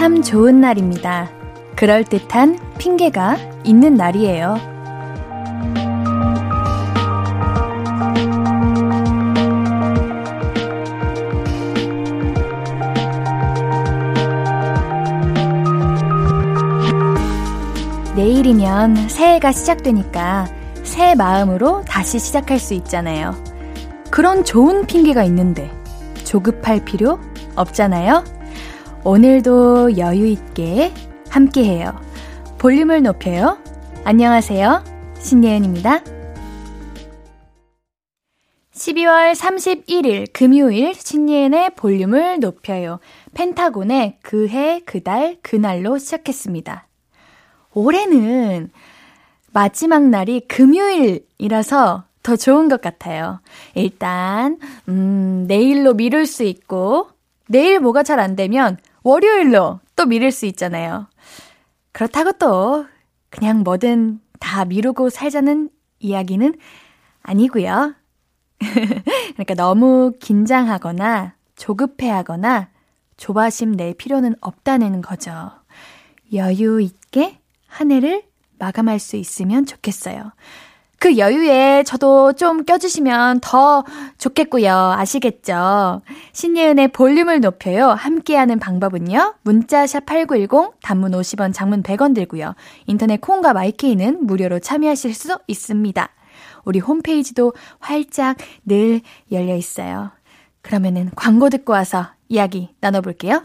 참 좋은 날입니다. 그럴듯한 핑계가 있는 날이에요. 내일이면 새해가 시작되니까 새 마음으로 다시 시작할 수 있잖아요. 그런 좋은 핑계가 있는데 조급할 필요 없잖아요. 오늘도 여유 있게 함께해요. 볼륨을 높여요. 안녕하세요. 신예은입니다. 12월 31일 금요일 신예은의 볼륨을 높여요. 펜타곤의 그해, 그달, 그날로 시작했습니다. 올해는 마지막 날이 금요일이라서 더 좋은 것 같아요. 일단, 음, 내일로 미룰 수 있고, 내일 뭐가 잘 안 되면 월요일로 또 미룰 수 있잖아요. 그렇다고 또 그냥 뭐든 다 미루고 살자는 이야기는 아니고요. 그러니까 너무 긴장하거나 조급해하거나 조바심 낼 필요는 없다는 거죠. 여유 있게 한 해를 마감할 수 있으면 좋겠어요. 그 여유에 저도 좀 껴주시면 더 좋겠고요. 아시겠죠? 신예은의 볼륨을 높여요. 함께하는 방법은요. 문자샵 8910, 단문 50원, 장문 100원 들고요. 인터넷 콩과 마이케이는 무료로 참여하실 수 있습니다. 우리 홈페이지도 활짝 늘 열려 있어요. 그러면은 광고 듣고 와서 이야기 나눠볼게요.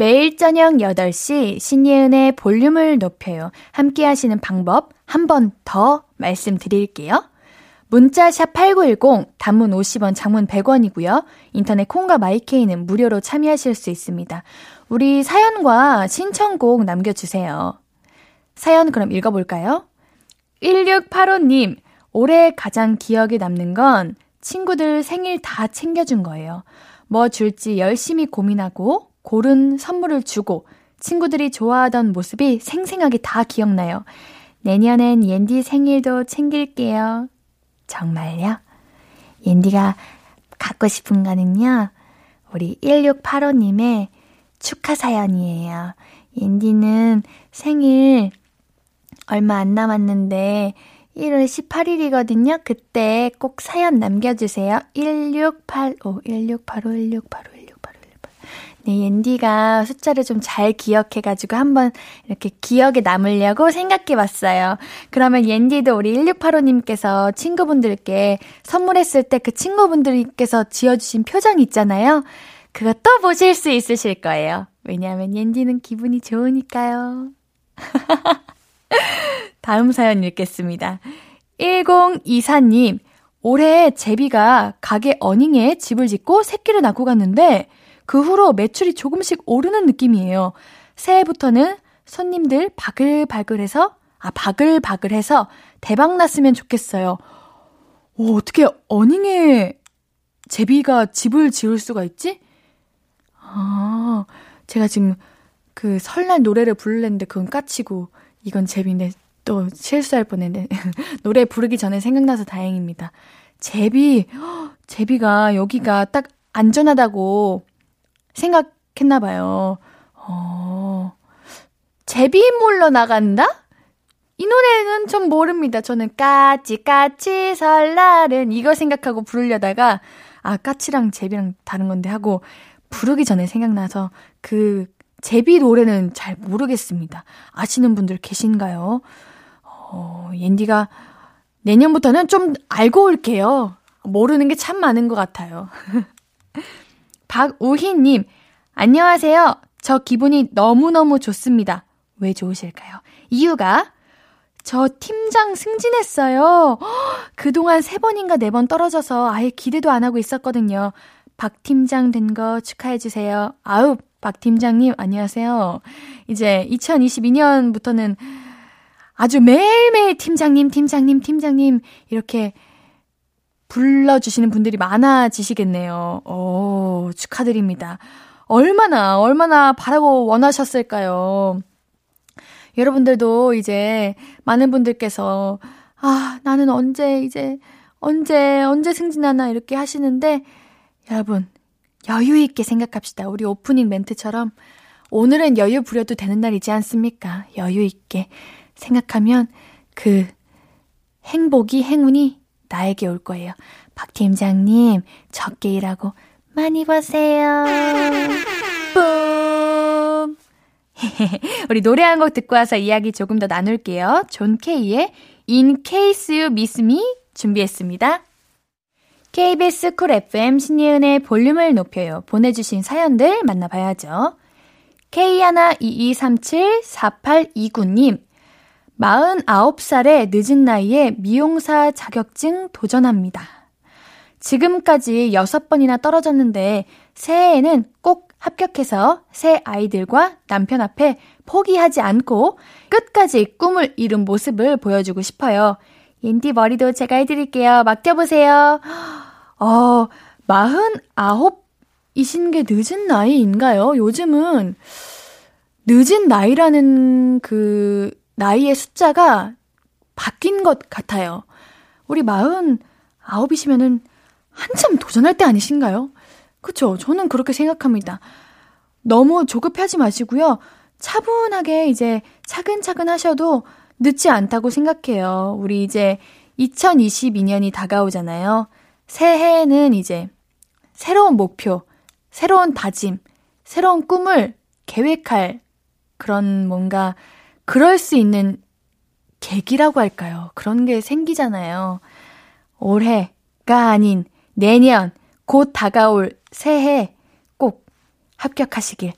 매일 저녁 8시 신예은의 볼륨을 높여요. 함께 하시는 방법 한 번 더 말씀드릴게요. 문자 샵 8910 단문 50원 장문 100원이고요. 인터넷 콩과 마이케이는 무료로 참여하실 수 있습니다. 우리 사연과 신청곡 남겨주세요. 사연 그럼 읽어볼까요? 1685님, 올해 가장 기억에 남는 건 친구들 생일 다 챙겨준 거예요. 뭐 줄지 열심히 고민하고 고른 선물을 주고 친구들이 좋아하던 모습이 생생하게 다 기억나요. 내년엔 옌디 생일도 챙길게요. 정말요? 옌디가 갖고 싶은 거는요, 우리 1685님의 축하 사연이에요. 옌디는 생일 얼마 안 남았는데 1월 18일이거든요. 그때 꼭 사연 남겨주세요. 1685, 1685, 1685, 1685. 네, 옌디가 숫자를 좀 잘 기억해가지고 한번 이렇게 기억에 남으려고 생각해 봤어요. 그러면 옌디도 우리 1685님께서 친구분들께 선물했을 때 그 친구분들께서 지어주신 표정 있잖아요. 또 보실 수 있으실 거예요. 왜냐하면 옌디는 기분이 좋으니까요. 다음 사연 읽겠습니다. 1024님, 올해 제비가 가게 어닝에 집을 짓고 새끼를 낳고 갔는데 그 후로 매출이 조금씩 오르는 느낌이에요. 새해부터는 손님들 바글바글해서, 아, 바글바글해서 대박 났으면 좋겠어요. 오, 어떻게 어닝에 제비가 집을 지을 수가 있지? 아, 제가 지금 그 설날 노래를 부르려는데 그건 까치고 이건 제비인데 또 실수할 뻔했네. 노래 부르기 전에 생각나서 다행입니다. 제비, 제비가 여기가 딱 안전하다고 생각했나 봐요. 어, 제비 몰러 나간다? 이 노래는 좀 모릅니다. 저는 까치 까치 설날은 이거 생각하고 부르려다가 아 까치랑 제비랑 다른 건데 하고 부르기 전에 생각나서 그 제비 노래는 잘 모르겠습니다. 아시는 분들 계신가요? 어, 옌디가 내년부터는 좀 알고 올게요. 모르는 게 참 많은 것 같아요. 박우희님, 안녕하세요. 저 기분이 너무너무 좋습니다. 왜 좋으실까요? 이유가 저 팀장 승진했어요. 그동안 세 번인가 네 번 떨어져서 아예 기대도 안 하고 있었거든요. 박 팀장 된 거 축하해주세요. 아우, 박 팀장님, 안녕하세요. 이제 2022년부터는 아주 매일매일 팀장님, 팀장님, 팀장님, 이렇게 불러주시는 분들이 많아지시겠네요. 오, 축하드립니다. 얼마나, 얼마나 바라고 원하셨을까요? 여러분들도 이제 많은 분들께서, 아, 나는 언제, 이제, 언제, 언제 승진하나 이렇게 하시는데, 여러분, 여유있게 생각합시다. 우리 오프닝 멘트처럼, 오늘은 여유 부려도 되는 날이지 않습니까? 여유있게 생각하면 그 행복이, 행운이 나에게 올 거예요. 박 팀장님, 적게 일하고 많이 버세요. 뿜! 우리 노래 한 곡 듣고 와서 이야기 조금 더 나눌게요. John K의 In Case You Miss Me 준비했습니다. KBS 쿨 FM 신예은의 볼륨을 높여요. 보내주신 사연들 만나봐야죠. K122374829님, 49살의 늦은 나이에 미용사 자격증 도전합니다. 지금까지 6번이나 떨어졌는데 새해에는 꼭 합격해서 새 아이들과 남편 앞에 포기하지 않고 끝까지 꿈을 이룬 모습을 보여주고 싶어요. 옌디 머리도 제가 해드릴게요. 맡겨보세요. 어, 49이신 게 늦은 나이인가요? 요즘은 늦은 나이라는 그 나이의 숫자가 바뀐 것 같아요. 우리 49이시면은 한참 도전할 때 아니신가요? 그쵸? 저는 그렇게 생각합니다. 너무 조급해하지 마시고요. 차분하게 이제 차근차근 하셔도 늦지 않다고 생각해요. 우리 이제 2022년이 다가오잖아요. 새해에는 이제 새로운 목표, 새로운 다짐, 새로운 꿈을 계획할 그런 뭔가 그럴 수 있는 계기라고 할까요? 그런 게 생기잖아요. 올해가 아닌 내년, 곧 다가올 새해 꼭 합격하시길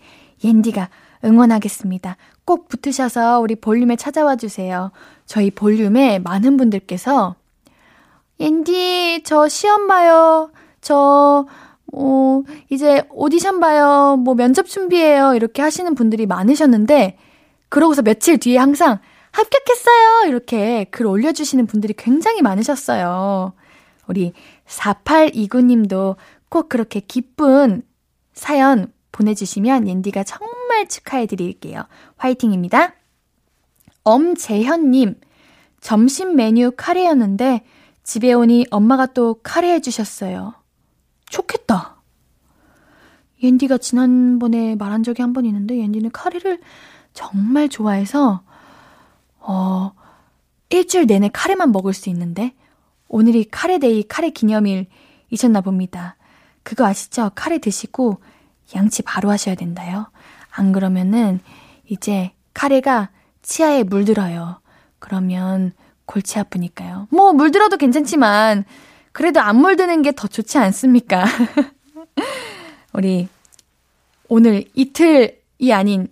옌디가 응원하겠습니다. 꼭 붙으셔서 우리 볼륨에 찾아와 주세요. 저희 볼륨에 많은 분들께서 옌디 저 시험 봐요. 저 어, 이제 오디션 봐요. 뭐 면접 준비해요. 이렇게 하시는 분들이 많으셨는데 그러고서 며칠 뒤에 항상 합격했어요. 이렇게 글 올려주시는 분들이 굉장히 많으셨어요. 우리 4829님도 꼭 그렇게 기쁜 사연 보내주시면 옌디가 정말 축하해 드릴게요. 화이팅입니다. 엄재현님, 점심 메뉴 카레였는데 집에 오니 엄마가 또 카레 해주셨어요. 좋겠다. 옌디가 지난번에 말한 적이 한 번 있는데 옌디는 카레를 정말 좋아해서 어 일주일 내내 카레만 먹을 수 있는데 오늘이 카레데이 카레 기념일 이셨나 봅니다. 그거 아시죠? 카레 드시고 양치 바로 하셔야 된다요. 안 그러면은 이제 카레가 치아에 물들어요. 그러면 골치 아프니까요. 뭐 물들어도 괜찮지만 그래도 안 물드는 게 더 좋지 않습니까? 우리 오늘 이틀이 아닌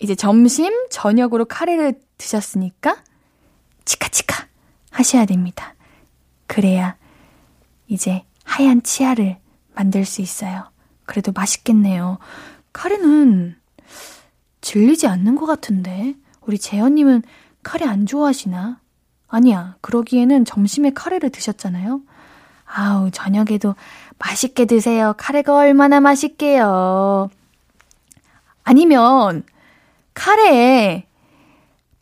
이제 점심, 저녁으로 카레를 드셨으니까 치카치카 하셔야 됩니다. 그래야 이제 하얀 치아를 만들 수 있어요. 그래도 맛있겠네요. 카레는 질리지 않는 것 같은데. 우리 재현님은 카레 안 좋아하시나? 아니야. 그러기에는 점심에 카레를 드셨잖아요. 아우, 저녁에도 맛있게 드세요. 카레가 얼마나 맛있게요. 아니면, 카레에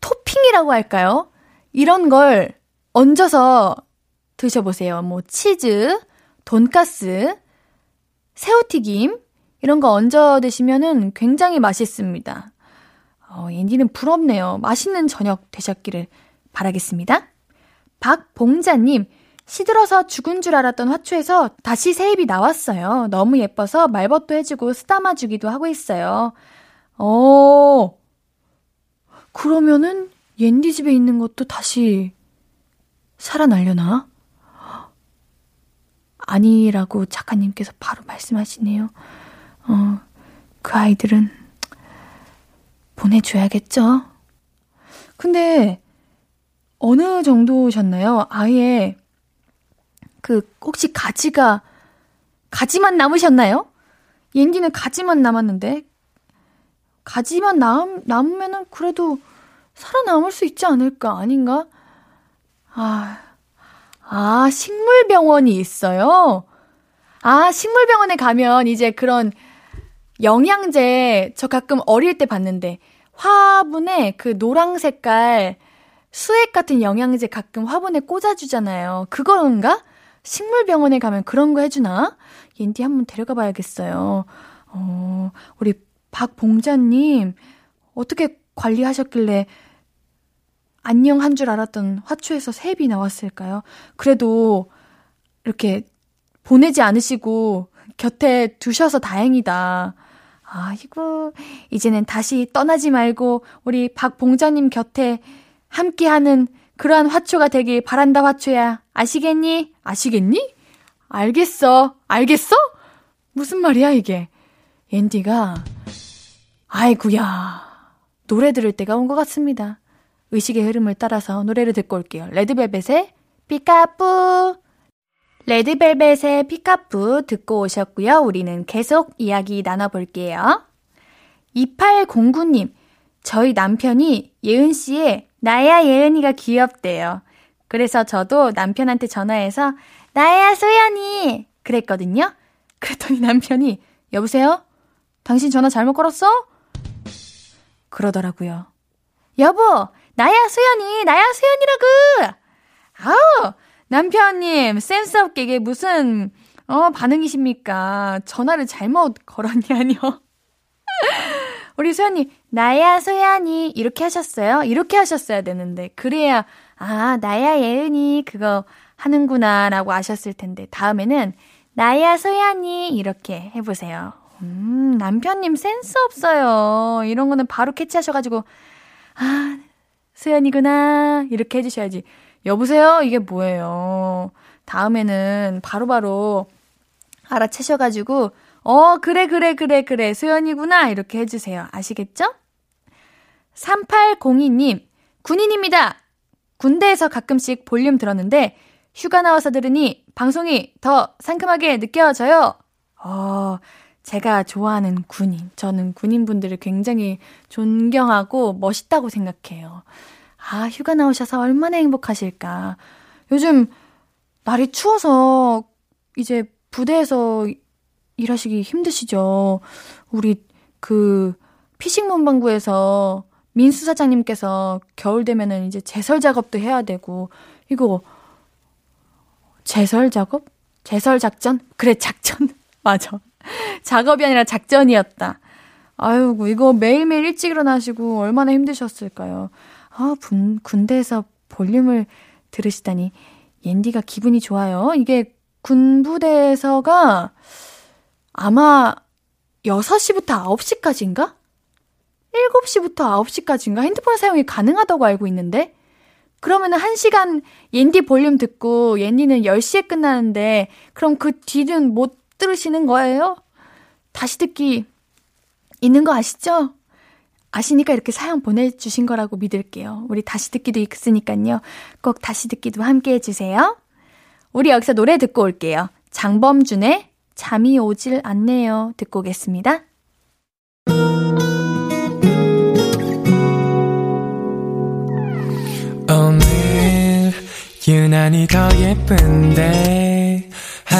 토핑이라고 할까요? 이런 걸 얹어서 드셔보세요. 뭐, 치즈, 돈가스, 새우튀김, 이런 거 얹어 드시면은 굉장히 맛있습니다. 어, 앤디는 부럽네요. 맛있는 저녁 되셨기를 바라겠습니다. 박봉자님, 시들어서 죽은 줄 알았던 화초에서 다시 새입이 나왔어요. 너무 예뻐서 말벗도 해주고 쓰다마 주기도 하고 있어요. 어, 그러면은 옌디 집에 있는 것도 다시 살아나려나? 아니라고 작가님께서 바로 말씀하시네요. 어, 그 아이들은 보내줘야겠죠? 근데 어느 정도셨나요? 아예 그 혹시 가지가 가지만 남으셨나요? 옌디는 가지만 남았는데 가지만 남, 남으면은 그래도 살아남을 수 있지 않을까? 아닌가? 아, 아, 식물병원이 있어요? 아, 식물병원에 가면 이제 그런 영양제, 저 가끔 어릴 때 봤는데, 화분에 그 노랑 색깔 수액 같은 영양제 가끔 화분에 꽂아주잖아요. 그건가? 식물병원에 가면 그런 거 해주나? 옌디 한번 데려가 봐야겠어요. 어, 우리 박봉자님, 어떻게 관리하셨길래 안녕 한 줄 알았던 화초에서 새비 나왔을까요? 그래도 이렇게 보내지 않으시고 곁에 두셔서 다행이다. 아이고, 이제는 다시 떠나지 말고 우리 박봉자님 곁에 함께하는 그러한 화초가 되길 바란다, 화초야. 아시겠니? 아시겠니? 알겠어. 알겠어? 무슨 말이야, 이게? 앤디가, 아이구야. 노래 들을 때가 온 것 같습니다. 의식의 흐름을 따라서 노래를 듣고 올게요. 레드벨벳의 피카뿌. 레드벨벳의 피카뿌 듣고 오셨고요. 우리는 계속 이야기 나눠볼게요. 2809님, 저희 남편이 예은 씨의 나야 예은이가 귀엽대요. 그래서 저도 남편한테 전화해서 나야 소연이 그랬거든요. 그랬더니 남편이 여보세요? 당신 전화 잘못 걸었어? 그러더라고요. 여보, 나야 수연이, 나야 수연이라고! 아우, 남편님, 센스 없게 이게 무슨, 어, 반응이십니까? 전화를 잘못 걸었냐뇨. 우리 소연이, 나야 소연이, 이렇게 하셨어요? 이렇게 하셨어야 되는데. 그래야, 아, 나야 예은이, 그거 하는구나, 라고 아셨을 텐데. 다음에는, 나야 소연이, 이렇게 해보세요. 음, 남편님 센스 없어요. 이런 거는 바로 캐치하셔가지고, 아, 수연이구나. 이렇게 해주셔야지. 여보세요? 이게 뭐예요? 다음에는 바로바로 바로 알아채셔가지고, 어, 그래, 그래, 그래, 그래. 수연이구나. 이렇게 해주세요. 아시겠죠? 3802님, 군인입니다. 군대에서 가끔씩 볼륨 들었는데, 휴가 나와서 들으니 방송이 더 상큼하게 느껴져요. 어, 제가 좋아하는 군인. 저는 군인분들을 굉장히 존경하고 멋있다고 생각해요. 아, 휴가 나오셔서 얼마나 행복하실까. 요즘 날이 추워서 이제 부대에서 일하시기 힘드시죠. 우리 그 피식 문방구에서 민수 사장님께서 겨울 되면은 이제 제설 작업도 해야 되고 이거 제설 작업? 제설 작전? 그래 작전 맞아. 작업이 아니라 작전이었다. 아유, 이거 매일매일 일찍 일어나시고 얼마나 힘드셨을까요? 아, 군, 군대에서 볼륨을 들으시다니, 옌디가 기분이 좋아요. 이게 군부대에서가 아마 6시부터 9시까지인가? 7시부터 9시까지인가? 핸드폰 사용이 가능하다고 알고 있는데? 그러면 은 1시간 옌디 볼륨 듣고 옌디는 10시에 끝나는데, 그럼 그 뒤는 못 들으시는 거예요? 다시 듣기 있는 거 아시죠? 아시니까 이렇게 사연 보내주신 거라고 믿을게요. 우리 다시 듣기도 있으니까요. 꼭 다시 듣기도 함께 해주세요. 우리 여기서 노래 듣고 올게요. 장범준의 잠이 오질 않네요. 듣고 오겠습니다. 오늘 유난히 더 예쁜데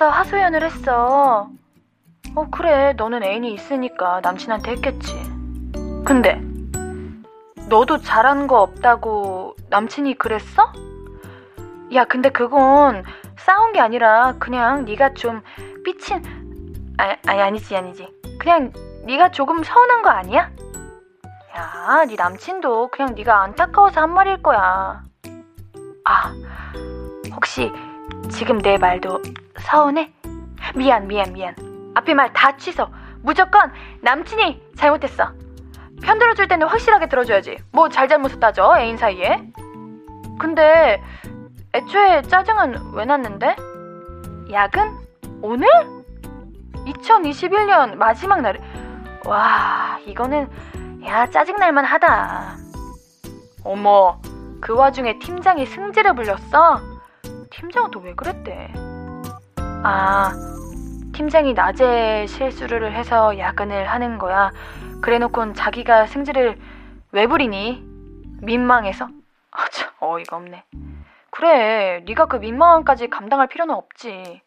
짜증나서 하소연을 했어. 어, 그래. 너는 애인이 있으니까 남친한테 했겠지. 근데, 너도 잘한 거 없다고 남친이 그랬어? 야, 근데 그건 싸운 게 아니라 그냥 네가 좀 삐친 아, 아니 아니지 아니지. 그냥 네가 조금 서운한 거 아니야? 야, 네 남친도 그냥 네가 안타까워서 한 말일 거야. 아, 혹시 지금 내 말도 서운해? 미안, 미안, 미안. 앞에 말 다 취소. 무조건 남친이 잘못했어. 편 들어줄 때는 확실하게 들어줘야지. 뭐 잘잘못을 따져, 애인 사이에. 근데 애초에 짜증은 왜 났는데? 야근? 오늘? 2021년 마지막 날. 와, 이거는, 야, 짜증날만 하다. 어머, 그 와중에 팀장이 승질을 불렸어? 팀장은 또왜 그랬대? 아, 팀장이 낮에 실수를 해서 야근을 하는 거야. 그래 놓곤 자기가 승질을 왜 부리니? 민망해서? 아, 참, 어이가 없네. 그래, 네가 그 민망함까지 감당할 필요는 없지.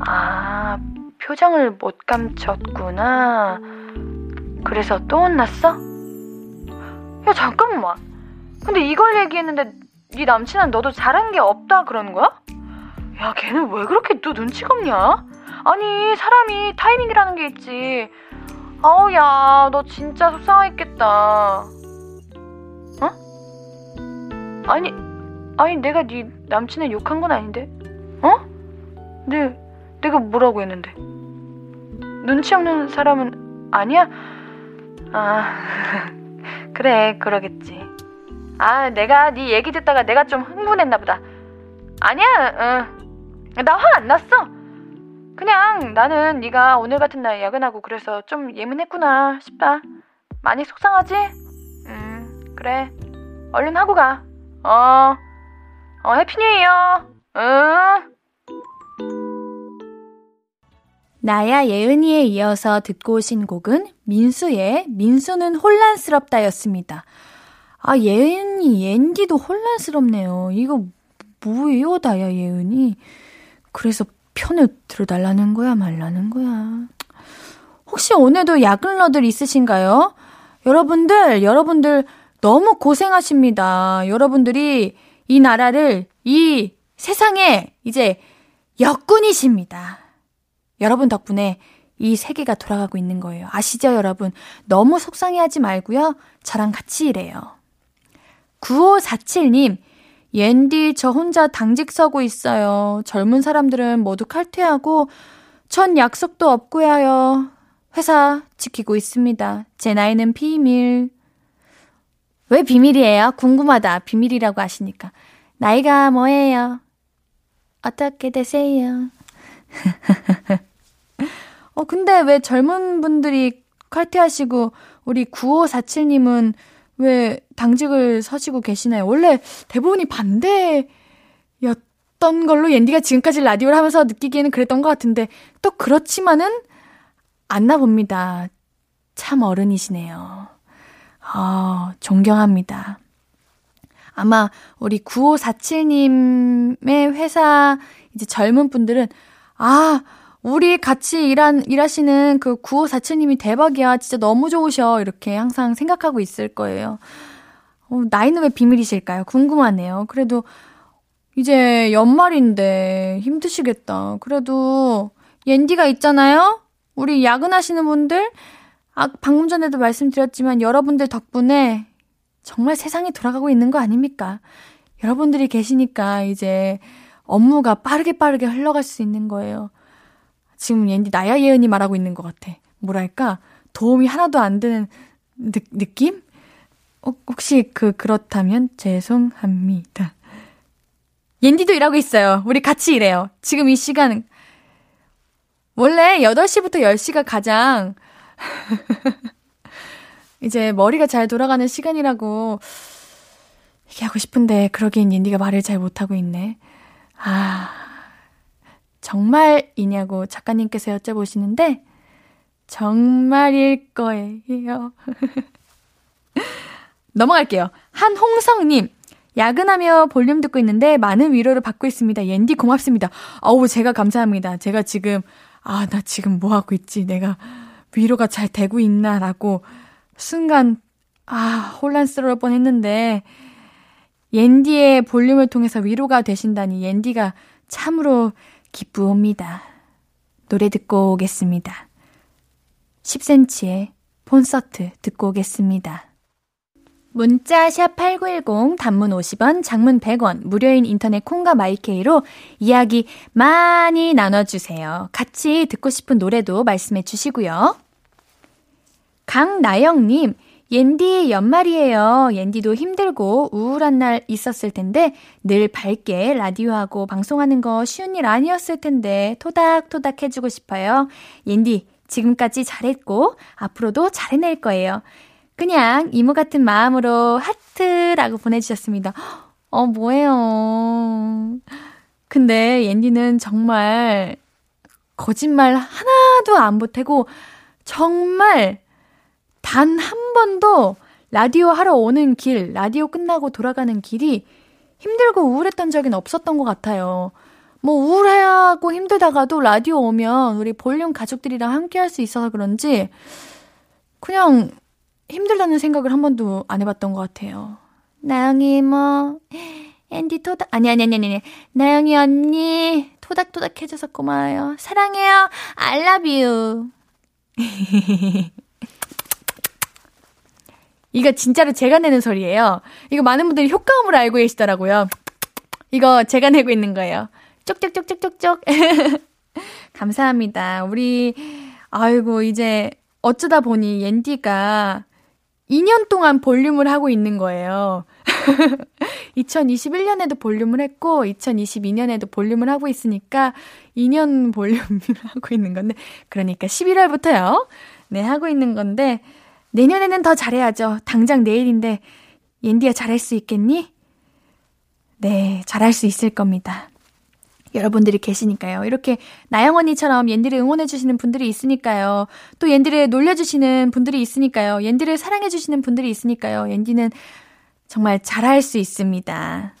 아, 표정을 못 감췄구나. 그래서 또 혼났어? 야, 잠깐만. 근데 이걸 얘기했는데 네 남친은 너도 잘한 게 없다 그러는 거야? 야, 걔는 왜 그렇게 또 눈치가 없냐? 아니, 사람이 타이밍이라는 게 있지. 아우, 야, 너 진짜 속상했겠다. 어? 아니, 아니, 내가 네 남친을 욕한 건 아닌데? 어? 네, 내가 뭐라고 했는데? 눈치 없는 사람은 아니야? 아, 그래, 그러겠지. 아, 내가 네 얘기 듣다가 내가 좀 흥분했나 보다. 아니야, 응. 나 화 안 났어. 그냥 나는 네가 오늘 같은 날 야근하고 그래서 좀 예민했구나 싶다. 많이 속상하지? 음, 그래. 얼른 하고 가. 어, 어, Happy New Year. 응. 나야 예은이에 이어서 듣고 오신 곡은 민수의 민수는 혼란스럽다였습니다. 아, 예은이, 옌디도 혼란스럽네요. 이거 뭐예요, 나야 예은이? 그래서 편을 들어달라는 거야, 말라는 거야. 혹시 오늘도 야근러들 있으신가요? 여러분들, 여러분들 너무 고생하십니다. 여러분들이 이 나라를, 이 세상에 이제 역군이십니다. 여러분 덕분에 이 세계가 돌아가고 있는 거예요. 아시죠, 여러분? 너무 속상해 하지 말고요. 저랑 같이 일해요. 9547님, 옌디, 저 혼자 당직 서고 있어요. 젊은 사람들은 모두 칼퇴하고, 전 약속도 없고요. 회사 지키고 있습니다. 제 나이는 비밀. 왜 비밀이에요? 궁금하다. 비밀이라고 하시니까. 나이가 뭐예요? 어떻게 되세요? 어, 근데 왜 젊은 분들이 칼퇴하시고, 우리 9547님은 왜 당직을 서시고 계시나요? 원래 대부분이 반대였던 걸로 옌디가 지금까지 라디오를 하면서 느끼기에는 그랬던 것 같은데 또 그렇지만은 않나 봅니다. 참 어른이시네요. 아, 존경합니다. 아마 우리 9547님의 회사 이제 젊은 분들은 아, 우리 같이 일한, 일하시는 그 9547님이 대박이야. 진짜 너무 좋으셔. 이렇게 항상 생각하고 있을 거예요. 어, 나이는 왜 비밀이실까요? 궁금하네요. 그래도 이제 연말인데 힘드시겠다. 그래도 옌디가 있잖아요? 우리 야근하시는 분들? 아, 방금 전에도 말씀드렸지만 여러분들 덕분에 정말 세상이 돌아가고 있는 거 아닙니까? 여러분들이 계시니까 이제 업무가 빠르게 빠르게 흘러갈 수 있는 거예요. 지금 옌디 나야 예은이 말하고 있는 것 같아. 뭐랄까 도움이 하나도 안 되는 느, 느낌? 어, 혹시 그 그렇다면 죄송합니다. 옌디도 일하고 있어요. 우리 같이 일해요. 지금 이 시간은 원래 8시부터 10시가 가장 이제 머리가 잘 돌아가는 시간이라고 얘기하고 싶은데 그러기엔 옌디가 말을 잘 못하고 있네. 아, 정말이냐고 작가님께서 여쭤보시는데, 정말일 거예요. 넘어갈게요. 한홍성님, 야근하며 볼륨 듣고 있는데 많은 위로를 받고 있습니다. 옌디 고맙습니다. 어우, 제가 감사합니다. 제가 지금, 아, 나 지금 뭐 하고 있지? 내가 위로가 잘 되고 있나? 라고 순간, 아, 혼란스러울 뻔 했는데, 옌디의 볼륨을 통해서 위로가 되신다니 옌디가 참으로 기쁘옵니다. 노래 듣고 오겠습니다. 10cm의 콘서트 듣고 오겠습니다. 문자 샵 8910 단문 50원, 장문 100원, 무료인 인터넷 콩과 마이케이로 이야기 많이 나눠 주세요. 같이 듣고 싶은 노래도 말씀해 주시고요. 강나영 님, 옌디 연말이에요. 옌디도 힘들고 우울한 날 있었을 텐데 늘 밝게 라디오하고 방송하는 거 쉬운 일 아니었을 텐데 토닥토닥 해주고 싶어요. 옌디 지금까지 잘했고 앞으로도 잘해낼 거예요. 그냥 이모 같은 마음으로 하트라고 보내주셨습니다. 어, 뭐예요. 근데 옌디는 정말 거짓말 하나도 안 보태고 정말 단 한 번도 라디오 하러 오는 길, 라디오 끝나고 돌아가는 길이 힘들고 우울했던 적은 없었던 것 같아요. 뭐 우울하고 힘들다가도 라디오 오면 우리 볼륨 가족들이랑 함께 할 수 있어서 그런지 그냥 힘들다는 생각을 한 번도 안 해봤던 것 같아요. 나영이 뭐 앤디 토닥 아니 아니 아니 아니 나영이 언니 토닥토닥 해줘서 고마워요. 사랑해요. I love you. 이거 진짜로 제가 내는 소리예요. 이거 많은 분들이 효과음으로 알고 계시더라고요. 이거 제가 내고 있는 거예요. 쪽쪽쪽쪽쪽쪽. 감사합니다. 우리, 아이고, 이제 어쩌다 보니 옌디가 2년 동안 볼륨을 하고 있는 거예요. 2021년에도 볼륨을 했고, 2022년에도 볼륨을 하고 있으니까 2년 볼륨을 하고 있는 건데, 그러니까 11월부터요. 네, 하고 있는 건데, 내년에는 더 잘해야죠. 당장 내일인데, 옌디야 잘할 수 있겠니? 네, 잘할 수 있을 겁니다. 여러분들이 계시니까요. 이렇게 나영 언니처럼 옌디를 응원해주시는 분들이 있으니까요. 또 옌디를 놀려주시는 분들이 있으니까요. 옌디를 사랑해주시는 분들이 있으니까요. 옌디는 정말 잘할 수 있습니다.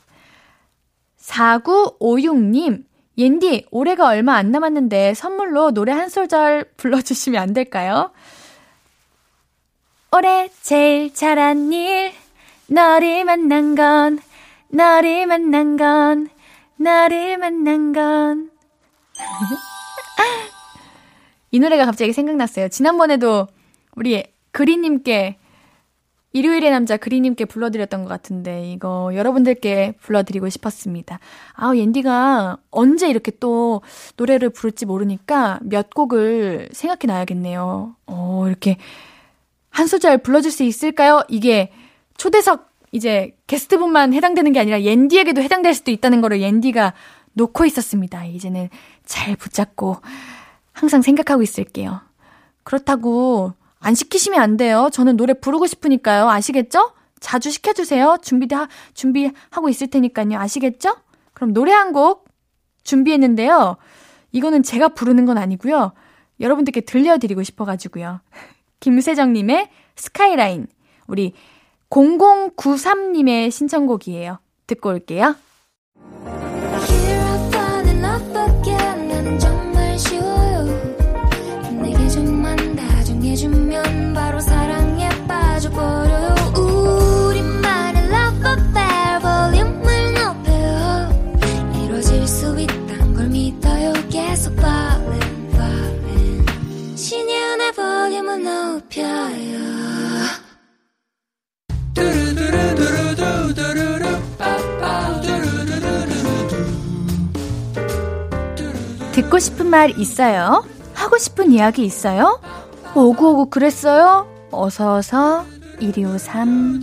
4956님, 옌디, 올해가 얼마 안 남았는데 선물로 노래 한 소절 불러주시면 안 될까요? 올해 제일 잘한 일, 너를 만난 건, 너를 만난 건, 너를 만난 건. 이 노래가 갑자기 생각났어요. 지난번에도 우리 그리님께 일요일의 남자 그리님께 불러드렸던 것 같은데 이거 여러분들께 불러드리고 싶었습니다. 아우 옌디가 언제 이렇게 또 노래를 부를지 모르니까 몇 곡을 생각해 놔야겠네요. 어 이렇게 한 소절 불러줄 수 있을까요? 이게 초대석 이제 게스트분만 해당되는 게 아니라 옌디에게도 해당될 수도 있다는 거를 옌디가 놓고 있었습니다. 이제는 잘 붙잡고 항상 생각하고 있을게요. 그렇다고 안 시키시면 안 돼요. 저는 노래 부르고 싶으니까요. 아시겠죠? 자주 시켜주세요. 준비, 준비하고 있을 테니까요. 아시겠죠? 그럼 노래 한 곡 준비했는데요. 이거는 제가 부르는 건 아니고요. 여러분들께 들려드리고 싶어가지고요. 김세정님의 스카이라인. 우리 0093님의 신청곡이에요. 듣고 올게요. 듣고 싶은 말 있어요? 하고 싶은 이야기 있어요? 오구오구 그랬어요? 어서어서 1253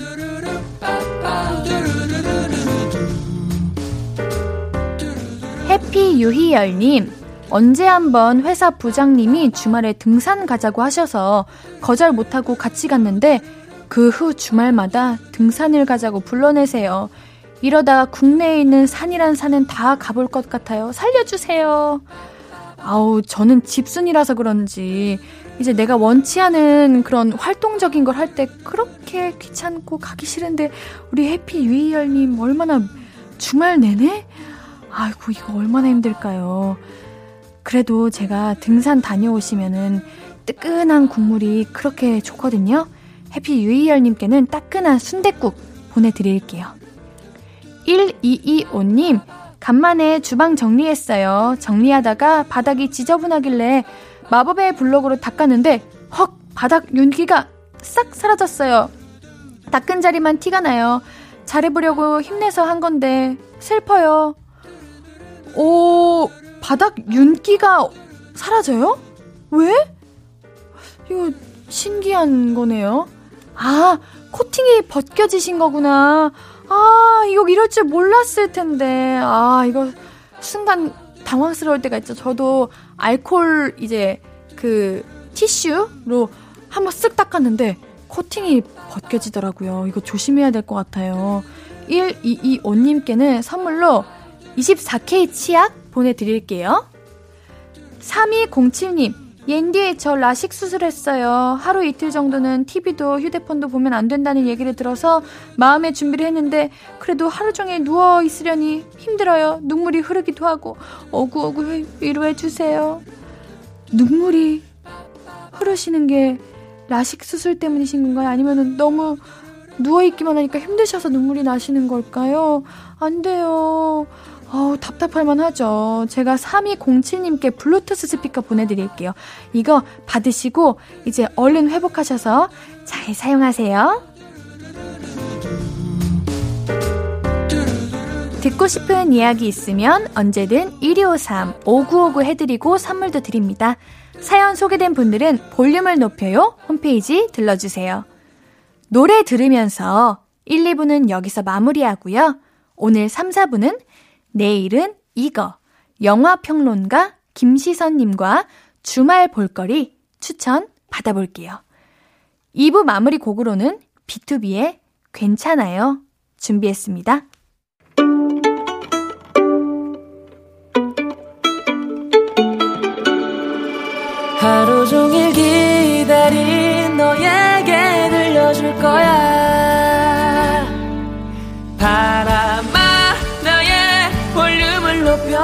해피 유희열님 언제 한번 회사 부장님이 주말에 등산 가자고 하셔서 거절 못하고 같이 갔는데 그 후 주말마다 등산을 가자고 불러내세요. 이러다 국내에 있는 산이란 산은 다 가볼 것 같아요. 살려주세요. 아우, 저는 집순이라서 그런지 이제 내가 원치 않은 그런 활동적인 걸 할 때 그렇게 귀찮고 가기 싫은데 우리 해피 유이열님 얼마나 주말 내내? 아이고, 이거 얼마나 힘들까요? 그래도 제가 등산 다녀오시면은 뜨끈한 국물이 그렇게 좋거든요. 해피 유이열님께는 따끈한 순댓국 보내드릴게요. 1225님, 간만에 주방 정리했어요. 정리하다가 바닥이 지저분하길래 마법의 블록으로 닦았는데 헉 바닥 윤기가 싹 사라졌어요. 닦은 자리만 티가 나요. 잘해보려고 힘내서 한 건데 슬퍼요. 오 바닥 윤기가 사라져요? 왜? 이거 신기한 거네요. 아 코팅이 벗겨지신 거구나. 아 이거 이럴 줄 몰랐을 텐데. 아 이거 순간 당황스러울 때가 있죠. 저도 알콜 이제 그 티슈로 한번 쓱 닦았는데 코팅이 벗겨지더라고요. 이거 조심해야 될 것 같아요. 1225님께는 선물로 24K 치약 보내드릴게요. 3207님, 옌디, 저 라식 수술했어요. 하루 이틀 정도는 TV도 휴대폰도 보면 안 된다는 얘기를 들어서 마음의 준비를 했는데 그래도 하루 종일 누워 있으려니 힘들어요. 눈물이 흐르기도 하고 어구어구 위로해 주세요. 눈물이 흐르시는 게 라식 수술 때문이신 건가요? 아니면 너무 누워 있기만 하니까 힘드셔서 눈물이 나시는 걸까요? 안 돼요. 어우, 답답할만 하죠. 제가 3207님께 블루투스 스피커 보내드릴게요. 이거 받으시고 이제 얼른 회복하셔서 잘 사용하세요. 듣고 싶은 이야기 있으면 언제든 1253 5959 해드리고 선물도 드립니다. 사연 소개된 분들은 볼륨을 높여요 홈페이지 들러주세요. 노래 들으면서 1, 2부는 여기서 마무리하고요. 오늘 3, 4부는 내일은 이거 영화평론가 김시선님과 주말 볼거리 추천 받아볼게요. 2부 마무리 곡으로는 B2B의 괜찮아요 준비했습니다. 하루 종일 기다린 너에게 들려줄 거야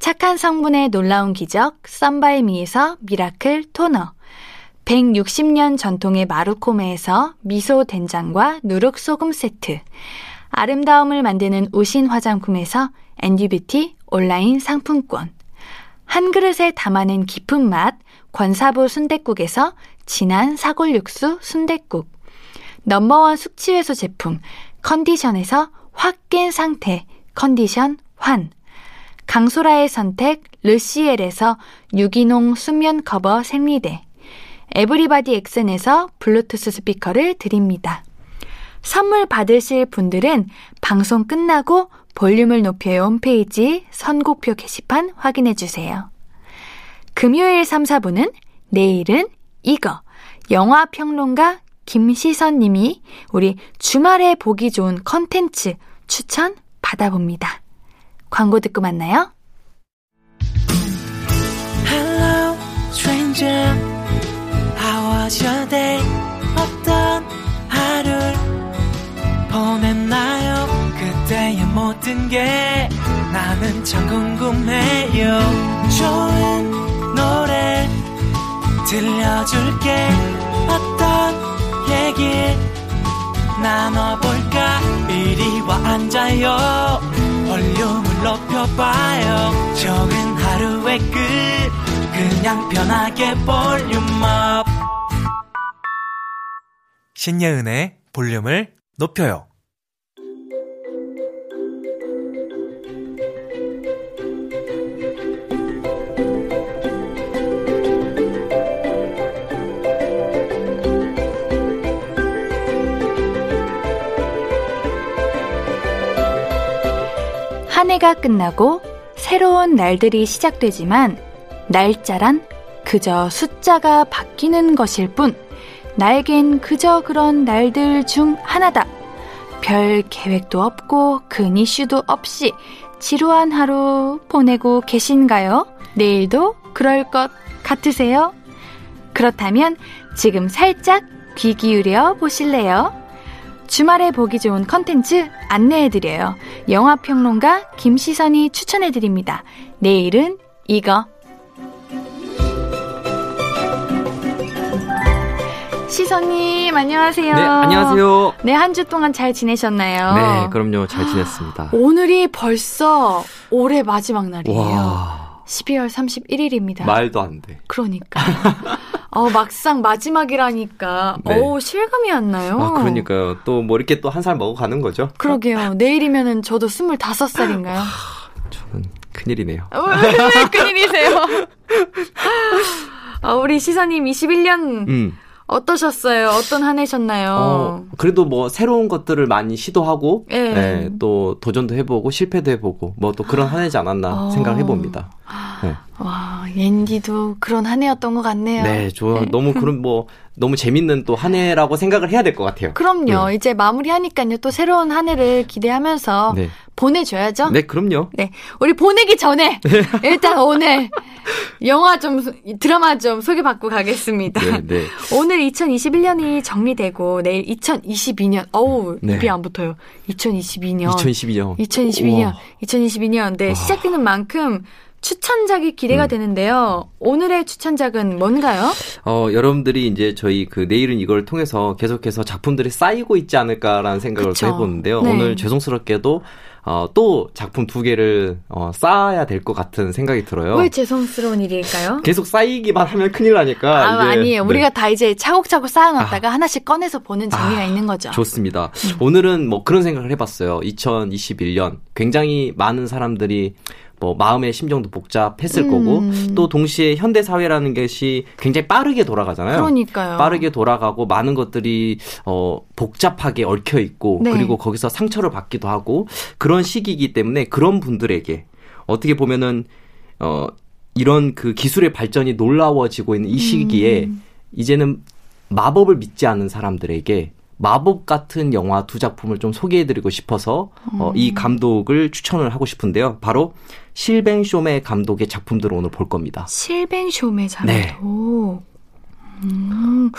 착한 성분의 놀라운 기적 썬바이미에서 미라클 토너, 160년 전통의 마루코메에서 미소 된장과 누룩 소금 세트, 아름다움을 만드는 우신 화장품에서 앤듀뷰티 온라인 상품권, 한 그릇에 담아낸 깊은 맛 권사부 순댓국에서 진한 사골 육수 순댓국. 넘버원 숙취해소 제품 컨디션에서 확 깬 상태 컨디션 환 강소라의 선택 르시엘에서 유기농 수면 커버 생리대 에브리바디 엑센에서 블루투스 스피커를 드립니다. 선물 받으실 분들은 방송 끝나고 볼륨을 높여요 홈페이지 선곡표 게시판 확인해 주세요. 금요일 3, 4부는 내일은 이거 영화 평론가 김시선 님이 우리 주말에 보기 좋은 컨텐츠 추천 받아봅니다. 광고 듣고 만나요. Hello, stranger. How was your day? 어떤 하루를 보냈나요? 그때의 모든 게 나는 참 궁금해요. 좋은 노래 들려줄게. 어떤 얘기 나눠볼까? 이리 와 앉아요. 볼륨을 높여봐요. 적은 하루의 끝. 그냥 편하게 볼륨업. 신예은의 볼륨을 높여요. 해가 끝나고 새로운 날들이 시작되지만 날짜란 그저 숫자가 바뀌는 것일 뿐 나에겐 그저 그런 날들 중 하나다. 별 계획도 없고 근 이슈도 없이 지루한 하루 보내고 계신가요? 내일도 그럴 것 같으세요? 그렇다면 지금 살짝 귀 기울여 보실래요? 주말에 보기 좋은 컨텐츠 안내해드려요. 영화평론가 김시선이 추천해드립니다. 내일은 이거. 시선님, 안녕하세요. 네, 안녕하세요. 네, 한 주 동안 잘 지내셨나요? 네, 그럼요. 잘 지냈습니다. 오늘이 벌써 올해 마지막 날이에요. 와, 12월 31일입니다. 말도 안 돼. 그러니까. 어, 막상 마지막이라니까. 네. 어 실감이 안 나요. 아, 그러니까요. 또 뭐 이렇게 또 한 살 먹어가는 거죠. 그러게요. 내일이면은 저도 25살인가요? 저는 큰일이네요. 왜 큰일이세요? 아, 우리 시선님 21년 음. 어떠셨어요? 어떤 한 해셨나요? 어, 그래도 뭐 새로운 것들을 많이 시도하고, 예. 네, 또 도전도 해보고 실패도 해보고, 뭐 또 그런 한 해지 않았나 어. 생각을 해봅니다. 네. 와, 옌디도 그런 한 해였던 것 같네요. 네, 좋아. 너무 그런 뭐 너무 재밌는 또 한 해라고 생각을 해야 될 것 같아요. 그럼요. 네. 이제 마무리하니까요. 또 새로운 한 해를 기대하면서 네. 보내줘야죠. 네, 그럼요. 네. 우리 보내기 전에 일단 오늘 영화 좀 소- 드라마 좀 소개받고 가겠습니다. 네, 네. 오늘 2021년이 정리되고 내일 2022년 어우 네. 입이 안 붙어요. 2022년 2012년. 2022년 2022년 네 시작되는 만큼 추천작이 기대가 음. 되는데요. 오늘의 추천작은 뭔가요? 어, 여러분들이 이제 저희 그 내일은 이걸 통해서 계속해서 작품들이 쌓이고 있지 않을까라는 생각을. 또 해보는데요. 네. 오늘 죄송스럽게도 어, 또 작품 두 개를 어, 쌓아야 될 것 같은 생각이 들어요. 왜 죄송스러운 일일까요? 계속 쌓이기만 하면 큰일 나니까. 아, 이제- 아니에요. 네. 우리가 다 이제 차곡차곡 쌓아놨다가 하나씩 꺼내서 보는 재미가 아, 있는 거죠. 좋습니다. 음. 오늘은 뭐 그런 생각을 해봤어요. 2021년 굉장히 많은 사람들이 뭐 마음의 심정도 복잡했을 음. 거고 또 동시에 현대 사회라는 것이 굉장히 빠르게 돌아가잖아요. 그러니까요. 빠르게 돌아가고 많은 것들이 어 복잡하게 얽혀 있고 네. 그리고 거기서 상처를 받기도 하고 그런 시기이기 때문에 그런 분들에게 어떻게 보면은 어 이런 그 기술의 발전이 놀라워지고 있는 이 시기에 음. 이제는 마법을 믿지 않는 사람들에게 마법 같은 영화 두 작품을 좀 소개해드리고 싶어서 어, 음. 이 감독을 추천을 하고 싶은데요. 바로 실뱅 쇼메 감독의 작품들을 오늘 볼 겁니다. 실뱅 쇼메 네. 잘도 음,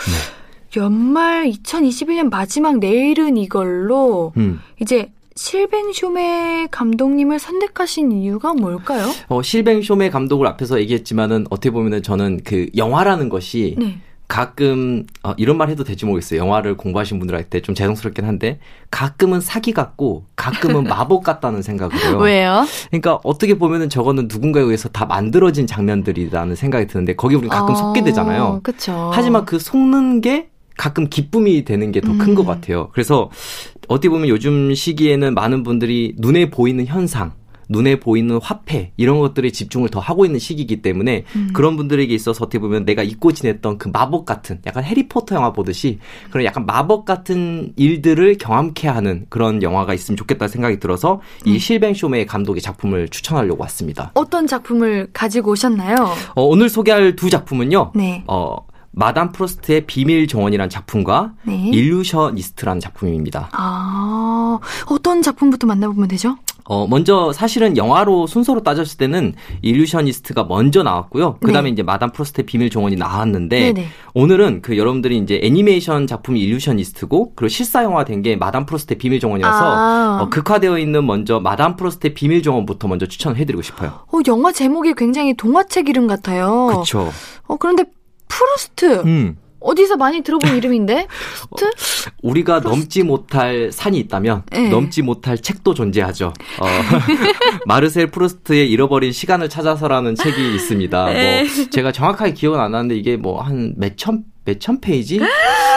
연말 2021년 마지막 내일은 이걸로 음. 이제 실뱅 쇼메 감독님을 선택하신 이유가 뭘까요? 어, 실뱅 쇼메 감독을 앞에서 얘기했지만은 어떻게 보면은 저는 그 영화라는 것이 네. 가끔 어, 이런 말 해도 될지 모르겠어요. 영화를 공부하신 분들한테 좀 죄송스럽긴 한데 가끔은 사기 같고 가끔은 마법 같다는 생각을 해요. 왜요? 그러니까 어떻게 보면은 저거는 누군가에 의해서 다 만들어진 장면들이라는 생각이 드는데 거기 우리 가끔 어, 속게 되잖아요. 그쵸. 하지만 그 속는 게 가끔 기쁨이 되는 게 더큰 음. 것 같아요. 그래서 어떻게 보면 요즘 시기에는 많은 분들이 눈에 보이는 현상, 눈에 보이는 화폐 이런 것들에 집중을 더 하고 있는 시기이기 때문에 음. 그런 분들에게 있어서 어떻게 보면 내가 잊고 지냈던 그 마법 같은 약간 해리포터 영화 보듯이 그런 약간 마법 같은 일들을 경험케 하는 그런 영화가 있으면 좋겠다 생각이 들어서 음. 이 실뱅 쇼메의 감독의 작품을 추천하려고 왔습니다. 어떤 작품을 가지고 오셨나요? 어, 오늘 소개할 두 작품은요. 네. 어, 마담 프로스트의 비밀 정원이라는 작품과 네. 일루셔니스트라는 작품입니다. 아, 어떤 작품부터 만나보면 되죠? 어, 먼저 사실은 영화로 순서로 따졌을 때는 일루셔니스트가 먼저 나왔고요. 그 다음에 네. 이제 마담 프로스트의 비밀 정원이 나왔는데 네네. 오늘은 그 여러분들이 이제 애니메이션 작품이 일루셔니스트고 그리고 실사 영화 된 게 마담 프루스트의 비밀 정원이어서 아. 어, 극화되어 있는 먼저 마담 프루스트의 비밀 정원부터 먼저 추천해드리고 싶어요. 어, 영화 제목이 굉장히 동화책 이름 같아요. 그렇죠. 어, 그런데 프루스트. 음. 어디서 많이 들어본 이름인데? 프루스트? 우리가 넘지 못할 산이 있다면 네. 넘지 못할 책도 존재하죠. 어, 마르셀 프루스트의 잃어버린 시간을 찾아서라는 책이 있습니다. 네. 뭐 제가 정확하게 기억은 안 나는데 이게 뭐 한 몇천 몇천 페이지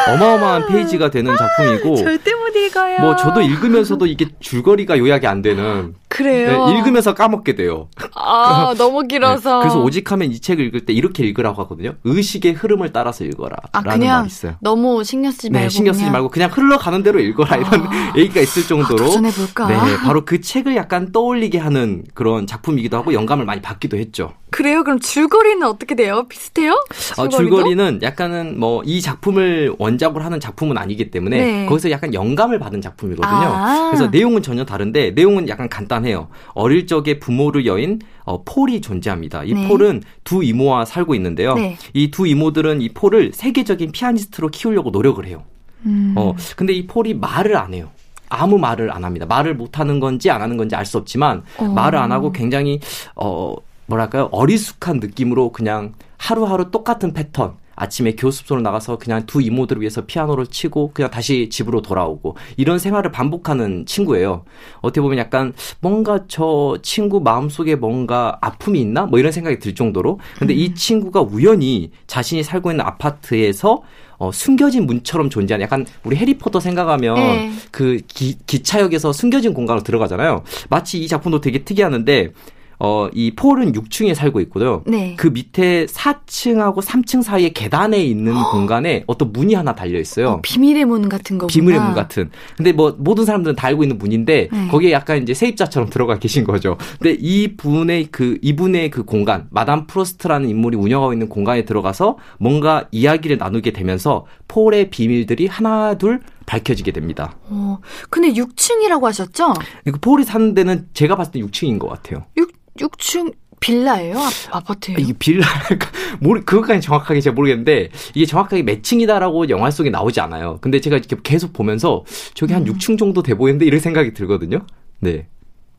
어마어마한 페이지가 되는 작품이고 절대 못 읽어요. 뭐 저도 읽으면서도 이게 줄거리가 요약이 안 되는 그래요. 네, 읽으면서 까먹게 돼요. 아, 너무 길어서. 네, 그래서 오직하면 이 책을 읽을 때 이렇게 읽으라고 하거든요. 의식의 흐름을 따라서 읽어라. 아, 라는 말이 있어요. 너무 신경 쓰지 말고. 네, 신경 쓰지 그냥. 말고 그냥 흘러가는 대로 읽어라. 이런 아. 얘기가 있을 정도로. 아, 도전해 볼까? 네, 바로 그 책을 약간 떠올리게 하는 그런 작품이기도 하고 영감을 많이 받기도 했죠. 그래요? 그럼 줄거리는 어떻게 돼요? 비슷해요? 어? 줄거리는 약간은 뭐 이 작품을 원작으로 하는 작품은 아니기 때문에 네. 거기서 약간 영감을 받은 작품이거든요. 아. 그래서 내용은 전혀 다른데 내용은 약간 간단해요. 어릴 적에 부모를 여인 어, 폴이 존재합니다. 이 네. 폴은 두 이모와 살고 있는데요. 네. 이두 이모들은 이 폴을 세계적인 피아니스트로 키우려고 노력을 해요. 음. 어, 근데 이 폴이 말을 안 해요. 아무 말을 안 합니다. 말을 못 하는 건지 안 하는 건지 알 수 없지만 어. 말을 안 하고 굉장히 어 뭐랄까요? 어리숙한 느낌으로 그냥 하루하루 똑같은 패턴 아침에 교습소로 나가서 그냥 두 이모들을 위해서 피아노를 치고 그냥 다시 집으로 돌아오고 이런 생활을 반복하는 친구예요. 어떻게 보면 약간 뭔가 저 친구 마음속에 뭔가 아픔이 있나? 뭐 이런 생각이 들 정도로. 근데 이 친구가 우연히 자신이 살고 있는 아파트에서 어, 숨겨진 문처럼 존재하는 약간 우리 해리포터 생각하면 네. 그 기, 기차역에서 숨겨진 공간으로 들어가잖아요. 마치 이 작품도 되게 특이하는데 어, 이 폴은 6층에 살고 있고요. 네. 그 밑에 4층하고 3층 사이에 계단에 있는 공간에 어떤 문이 하나 달려 있어요. 어, 비밀의 문 같은 거구나. 비밀의 문 같은. 근데 뭐 모든 사람들은 다 알고 있는 문인데 네. 거기에 약간 이제 세입자처럼 들어가 계신 거죠. 근데 이 분의 그 이분의 그 공간, 마담 프로스트라는 인물이 운영하고 있는 공간에 들어가서 뭔가 이야기를 나누게 되면서 폴의 비밀들이 하나 둘 밝혀지게 됩니다. 어, 근데 6층이라고 하셨죠? 그 폴이 사는 데는 제가 봤을 때 6층인 것 같아요. 6, 6층 빌라예요? 아파트예요 이게 빌라 모르 그것까지 정확하게 제가 모르겠는데 이게 정확하게 몇 층이다라고 영화 속에 나오지 않아요. 근데 제가 이렇게 계속 보면서 저기 한 6층 정도 돼 보이는데 이런 생각이 들거든요. 네.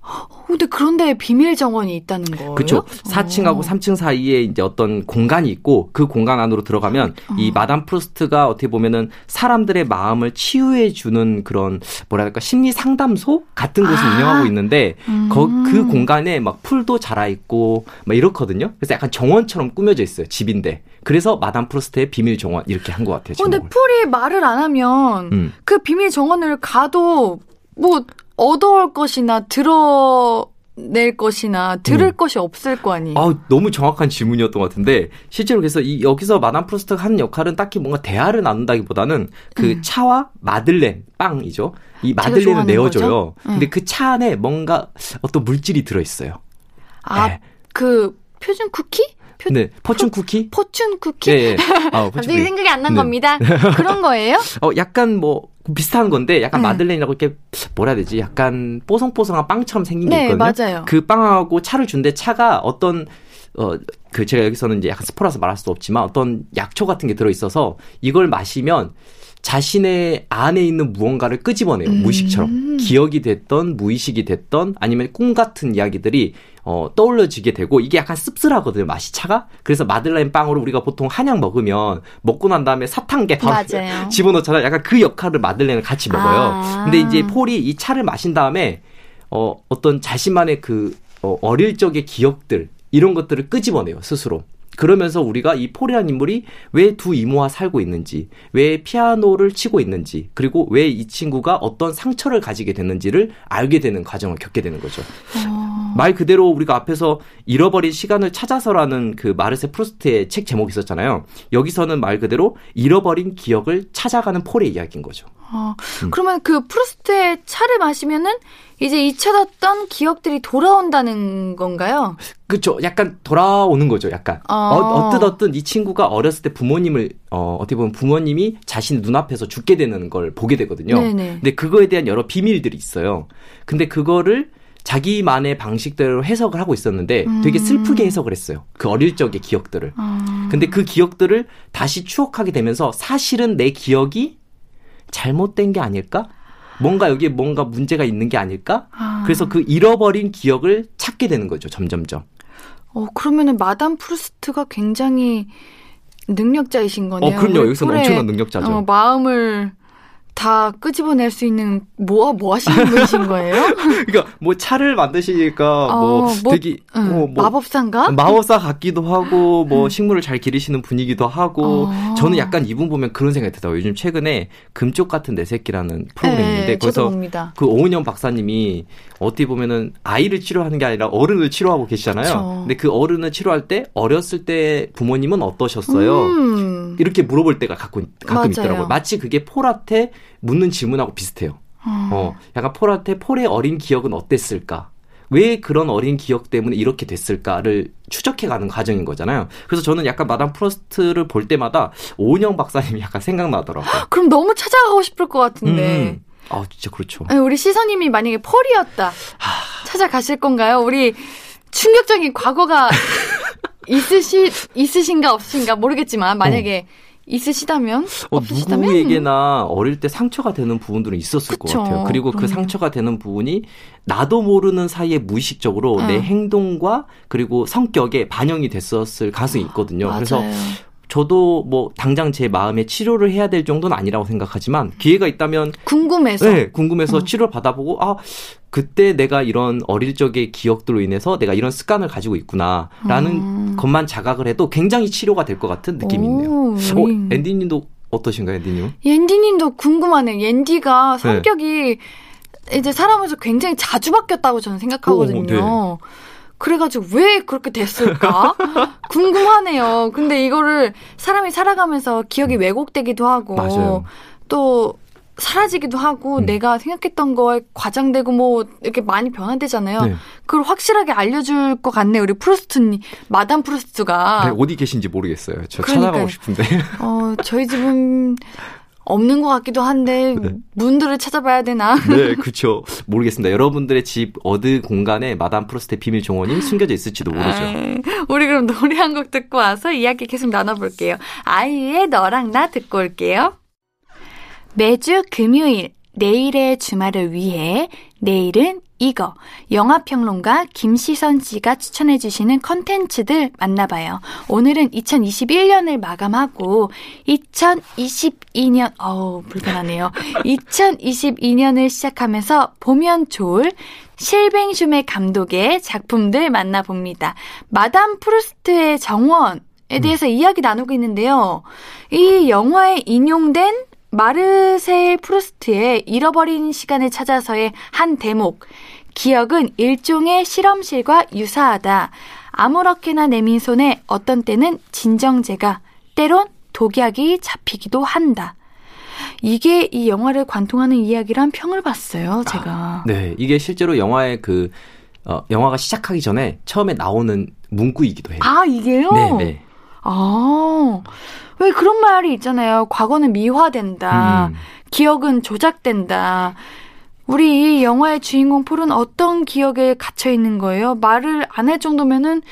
어, 근데 그런데 비밀 정원이 있다는 거예요? 그렇죠. 4층하고 3층 사이에 이제 어떤 공간이 있고 그 공간 안으로 들어가면 이 마담 프루스트가 어떻게 보면은 사람들의 마음을 치유해 주는 그런 뭐랄까 심리 상담소 같은 곳을 아. 운영하고 있는데 음. 거, 그 공간에 막 풀도 자라 있고 막 이렇거든요. 그래서 약간 정원처럼 꾸며져 있어요. 집인데. 그래서 마담 프루스트의 비밀 정원 이렇게 한 것 같아요. 어, 근데 제목을. 폴이 말을 안 하면 음. 그 비밀 정원을 가도 뭐 얻어올 것이나 드러낼 것이나 들을 음. 것이 없을 거 아니에요. 아, 너무 정확한 질문이었던 것 같은데 실제로 그래서 이 여기서 마담 프루스트가 하는 역할은 딱히 뭔가 대화를 나눈다기보다는 그 차와 마들렌 빵이죠. 이 마들렌을 음. 내어줘요. 음. 근데 그 차 안에 뭔가 어떤 물질이 들어 있어요. 아, 네. 그 표준 쿠키? 표, 네, 퍼춘 쿠키. 포춘 쿠키? 예, 예. 아, 갑자기. 생각이 안난 네. 겁니다. 그런 거예요? 어, 약간 뭐 비슷한 건데 약간 네. 마들렌이라고 이렇게 뭐라 해야 되지? 약간 뽀송뽀송한 빵처럼 생긴 게 네, 있거든요. 맞아요. 그 빵하고 차를 준데 차가 어떤 어, 그 제가 여기서는 이제 약간 스포라서 말할 수도 없지만 어떤 약초 같은 게 들어 있어서 이걸 마시면 자신의 안에 있는 무언가를 끄집어내요. 음. 무의식처럼. 기억이 됐던, 무의식이 됐던, 아니면 꿈 같은 이야기들이, 어, 떠올려지게 되고, 이게 약간 씁쓸하거든요, 맛이 차가? 그래서 마들렌 빵으로 우리가 보통 한약 먹으면, 먹고 난 다음에 사탕게 바로. 집어넣잖아요. 약간 그 역할을 마들렌을 같이 먹어요. 아. 근데 이제 폴이 이 차를 마신 다음에, 어, 어떤 자신만의 그, 어, 어릴 적의 기억들, 이런 것들을 끄집어내요, 스스로. 그러면서 우리가 이 폴이라는 인물이 왜 두 이모와 살고 있는지, 왜 피아노를 치고 있는지, 그리고 왜 이 친구가 어떤 상처를 가지게 됐는지를 알게 되는 과정을 겪게 되는 거죠. 어. 말 그대로 우리가 앞에서 잃어버린 시간을 찾아서라는 그 마르셀 프루스트의 책 제목이 있었잖아요. 여기서는 말 그대로 잃어버린 기억을 찾아가는 폴의 이야기인 거죠. 어, 음. 그러면 그 프루스트의 차를 마시면은 이제 잊혀졌던 기억들이 돌아온다는 건가요? 그쵸. 약간 돌아오는 거죠. 약간. 어. 어, 어뜻 어뜻 이 친구가 어렸을 때 부모님을, 어, 어떻게 보면 부모님이 자신 눈앞에서 죽게 되는 걸 보게 되거든요. 네네. 근데 그거에 대한 여러 비밀들이 있어요. 근데 그거를 자기만의 방식대로 해석을 하고 있었는데 되게 슬프게 해석을 했어요. 그 어릴 적의 기억들을. 아, 근데 그 기억들을 다시 추억하게 되면서 사실은 내 기억이 잘못된 게 아닐까? 뭔가 여기에 뭔가 문제가 있는 게 아닐까? 아. 그래서 그 잃어버린 기억을 찾게 되는 거죠, 점점점. 어, 그러면은 마담 프루스트가 굉장히 능력자이신 거네요. 어, 그럼요. 폴의, 엄청난 능력자죠. 어, 마음을 다 끄집어낼 수 있는 뭐, 뭐 하시는 분이신 거예요? 그러니까 뭐 차를 만드시니까 어, 뭐, 뭐, 되게 응, 어, 뭐 마법사인가? 마법사 같기도 하고 뭐 식물을 잘 기르시는 분이기도 하고 어. 저는 약간 이분 보면 그런 생각이 들더라고요. 요즘 최근에 금쪽 같은 내 새끼라는 프로그램이 있는데 네, 거기서. 그 오은영 박사님이 어떻게 보면은 아이를 치료하는 게 아니라 어른을 치료하고 계시잖아요. 그쵸. 근데 그 어른을 치료할 때 어렸을 때 부모님은 어떠셨어요? 음. 이렇게 물어볼 때가 가끔, 가끔. 있더라고요. 마치 그게 폴한테 묻는 질문하고 비슷해요. 어. 어, 약간 폴한테 폴의 어린 기억은 어땠을까? 왜 그런 어린 기억 때문에 이렇게 됐을까를 추적해가는 과정인 거잖아요. 그래서 저는 약간 마담 프로스트를 볼 때마다 오은영 박사님이 약간 생각나더라고요. 그럼 너무 찾아가고 싶을 것 같은데. 음. 아, 진짜 그렇죠. 아니, 우리 시선님이 만약에 폴이었다. 찾아가실 건가요? 우리 충격적인 과거가 있으시, 있으신가 없으신가 모르겠지만, 만약에 있으시다면? 어, 없으시다면? 누구에게나 어릴 때 상처가 되는 부분들은 있었을 그쵸, 것 같아요. 그리고 그 그럼요. 상처가 되는 부분이 나도 모르는 사이에 무의식적으로 어. 내 행동과 그리고 성격에 반영이 됐었을 가능성이 있거든요. 그래서 맞아요. 저도 뭐 당장 제 마음에 치료를 해야 될 정도는 아니라고 생각하지만 기회가 있다면 궁금해서. 네, 궁금해서 어. 치료를 받아보고 아 그때 내가 이런 어릴 적의 기억들로 인해서 내가 이런 습관을 가지고 있구나라는 음. 것만 자각을 해도 굉장히 치료가 될 것 같은 느낌이 있네요. 오, 어, 앤디님도 어떠신가요, 앤디님? 옌디님도 궁금하네. 옌디가 네. 성격이 이제 살아면서 굉장히 자주 바뀌었다고 저는 생각하거든요. 오, 그래가지고 왜 그렇게 됐을까? 궁금하네요. 근데 이거를 사람이 살아가면서 기억이 왜곡되기도 하고 맞아요. 또 사라지기도 하고 음. 내가 생각했던 거에 과장되고 뭐 이렇게 많이 변화되잖아요. 네. 그걸 확실하게 알려줄 것 같네요. 우리 프루스트님, 마담 프루스트가. 네, 어디 계신지 모르겠어요. 저 아. 그러니까요. 찾아가고 싶은데. 어, 저희 집은 없는 것 같기도 한데 네. 문들을 찾아봐야 되나? 네, 그렇죠. 모르겠습니다. 여러분들의 집 어느 공간에 마담 프로스트의 비밀 정원이 숨겨져 있을지도 모르죠. 에이, 우리 그럼 노래 한 곡 듣고 와서 이야기 계속 나눠볼게요. 아이유의 너랑 나 듣고 올게요. 매주 금요일 내일의 주말을 위해 내일은 이거 영화평론가 김시선 씨가 추천해 주시는 컨텐츠들 만나봐요. 오늘은 2021년을 마감하고 2022년 어우 불편하네요. 2022년을 시작하면서 보면 좋을 실뱅 쇼메 감독의 작품들 만나봅니다. 마담 프루스트의 정원 에 대해서 이야기 나누고 있는데요. 이 영화에 인용된 마르셀 프루스트의 잃어버린 시간을 찾아서의 한 대목. 기억은 일종의 실험실과 유사하다. 아무렇게나 내민 손에 어떤 때는 진정제가, 때론 독약이 잡히기도 한다. 이게 이 영화를 관통하는 이야기란 평을 봤어요, 제가. 네, 이게 실제로 영화의 그, 어, 영화가 시작하기 전에 처음에 나오는 문구이기도 해요. 아, 이게요? 네, 네. 아, 왜 그런 말이 있잖아요. 과거는 미화된다. 음. 기억은 조작된다. 우리 이 영화의 주인공 폴은 어떤 기억에 갇혀 있는 거예요? 말을 안 할 정도면은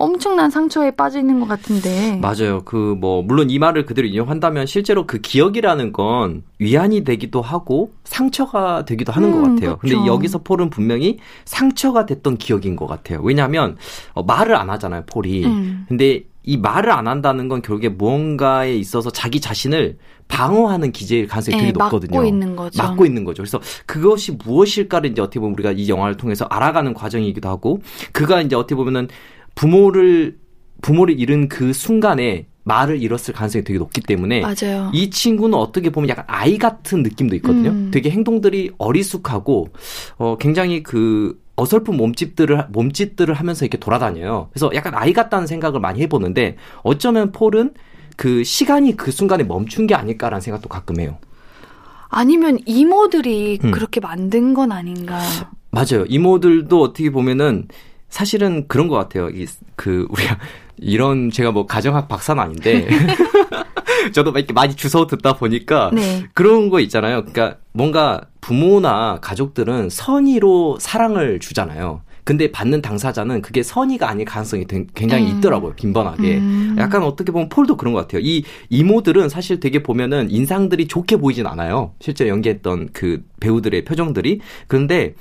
엄청난 상처에 빠져 있는 것 같은데. 맞아요. 그, 뭐, 물론 이 말을 그대로 인용한다면 실제로 그 기억이라는 건 위안이 되기도 하고 상처가 되기도 하는 것 음, 같아요. 그렇죠. 근데 여기서 폴은 분명히 상처가 됐던 기억인 것 같아요. 왜냐하면 어, 말을 안 하잖아요, 폴이. 음. 근데 이 말을 안 한다는 건 결국에 무언가에 있어서 자기 자신을 방어하는 기제일 가능성이 예, 되게 높거든요. 막고 있는 거죠. 막고 있는 거죠. 그래서 그것이 무엇일까를 이제 어떻게 보면 우리가 이 영화를 통해서 알아가는 과정이기도 하고 그가 이제 어떻게 보면은 부모를 부모를 잃은 그 순간에 말을 잃었을 가능성이 되게 높기 때문에 맞아요. 이 친구는 어떻게 보면 약간 아이 같은 느낌도 있거든요. 음. 되게 행동들이 어리숙하고 어 굉장히 그 어설픈 몸짓들을 몸짓들을 하면서 이렇게 돌아다녀요. 그래서 약간 아이 같다는 생각을 많이 해보는데 어쩌면 폴은 그 시간이 그 순간에 멈춘 게 아닐까라는 생각도 가끔 해요. 아니면 이모들이 음. 그렇게 만든 건 아닌가. 맞아요. 이모들도 어떻게 보면은 사실은 그런 것 같아요. 이, 그, 우리가, 이런, 제가 뭐 가정학 박사는 아닌데, 저도 막 이렇게 많이 주워 듣다 보니까, 네. 그런 거 있잖아요. 그러니까 뭔가 부모나 가족들은 선의로 사랑을 주잖아요. 근데 받는 당사자는 그게 선의가 아닐 가능성이 되- 굉장히 음. 있더라고요. 빈번하게. 음. 약간 어떻게 보면 폴도 그런 것 같아요. 이 이모들은 사실 되게 보면은 인상들이 좋게 보이진 않아요. 실제 연기했던 그 배우들의 표정들이. 그런데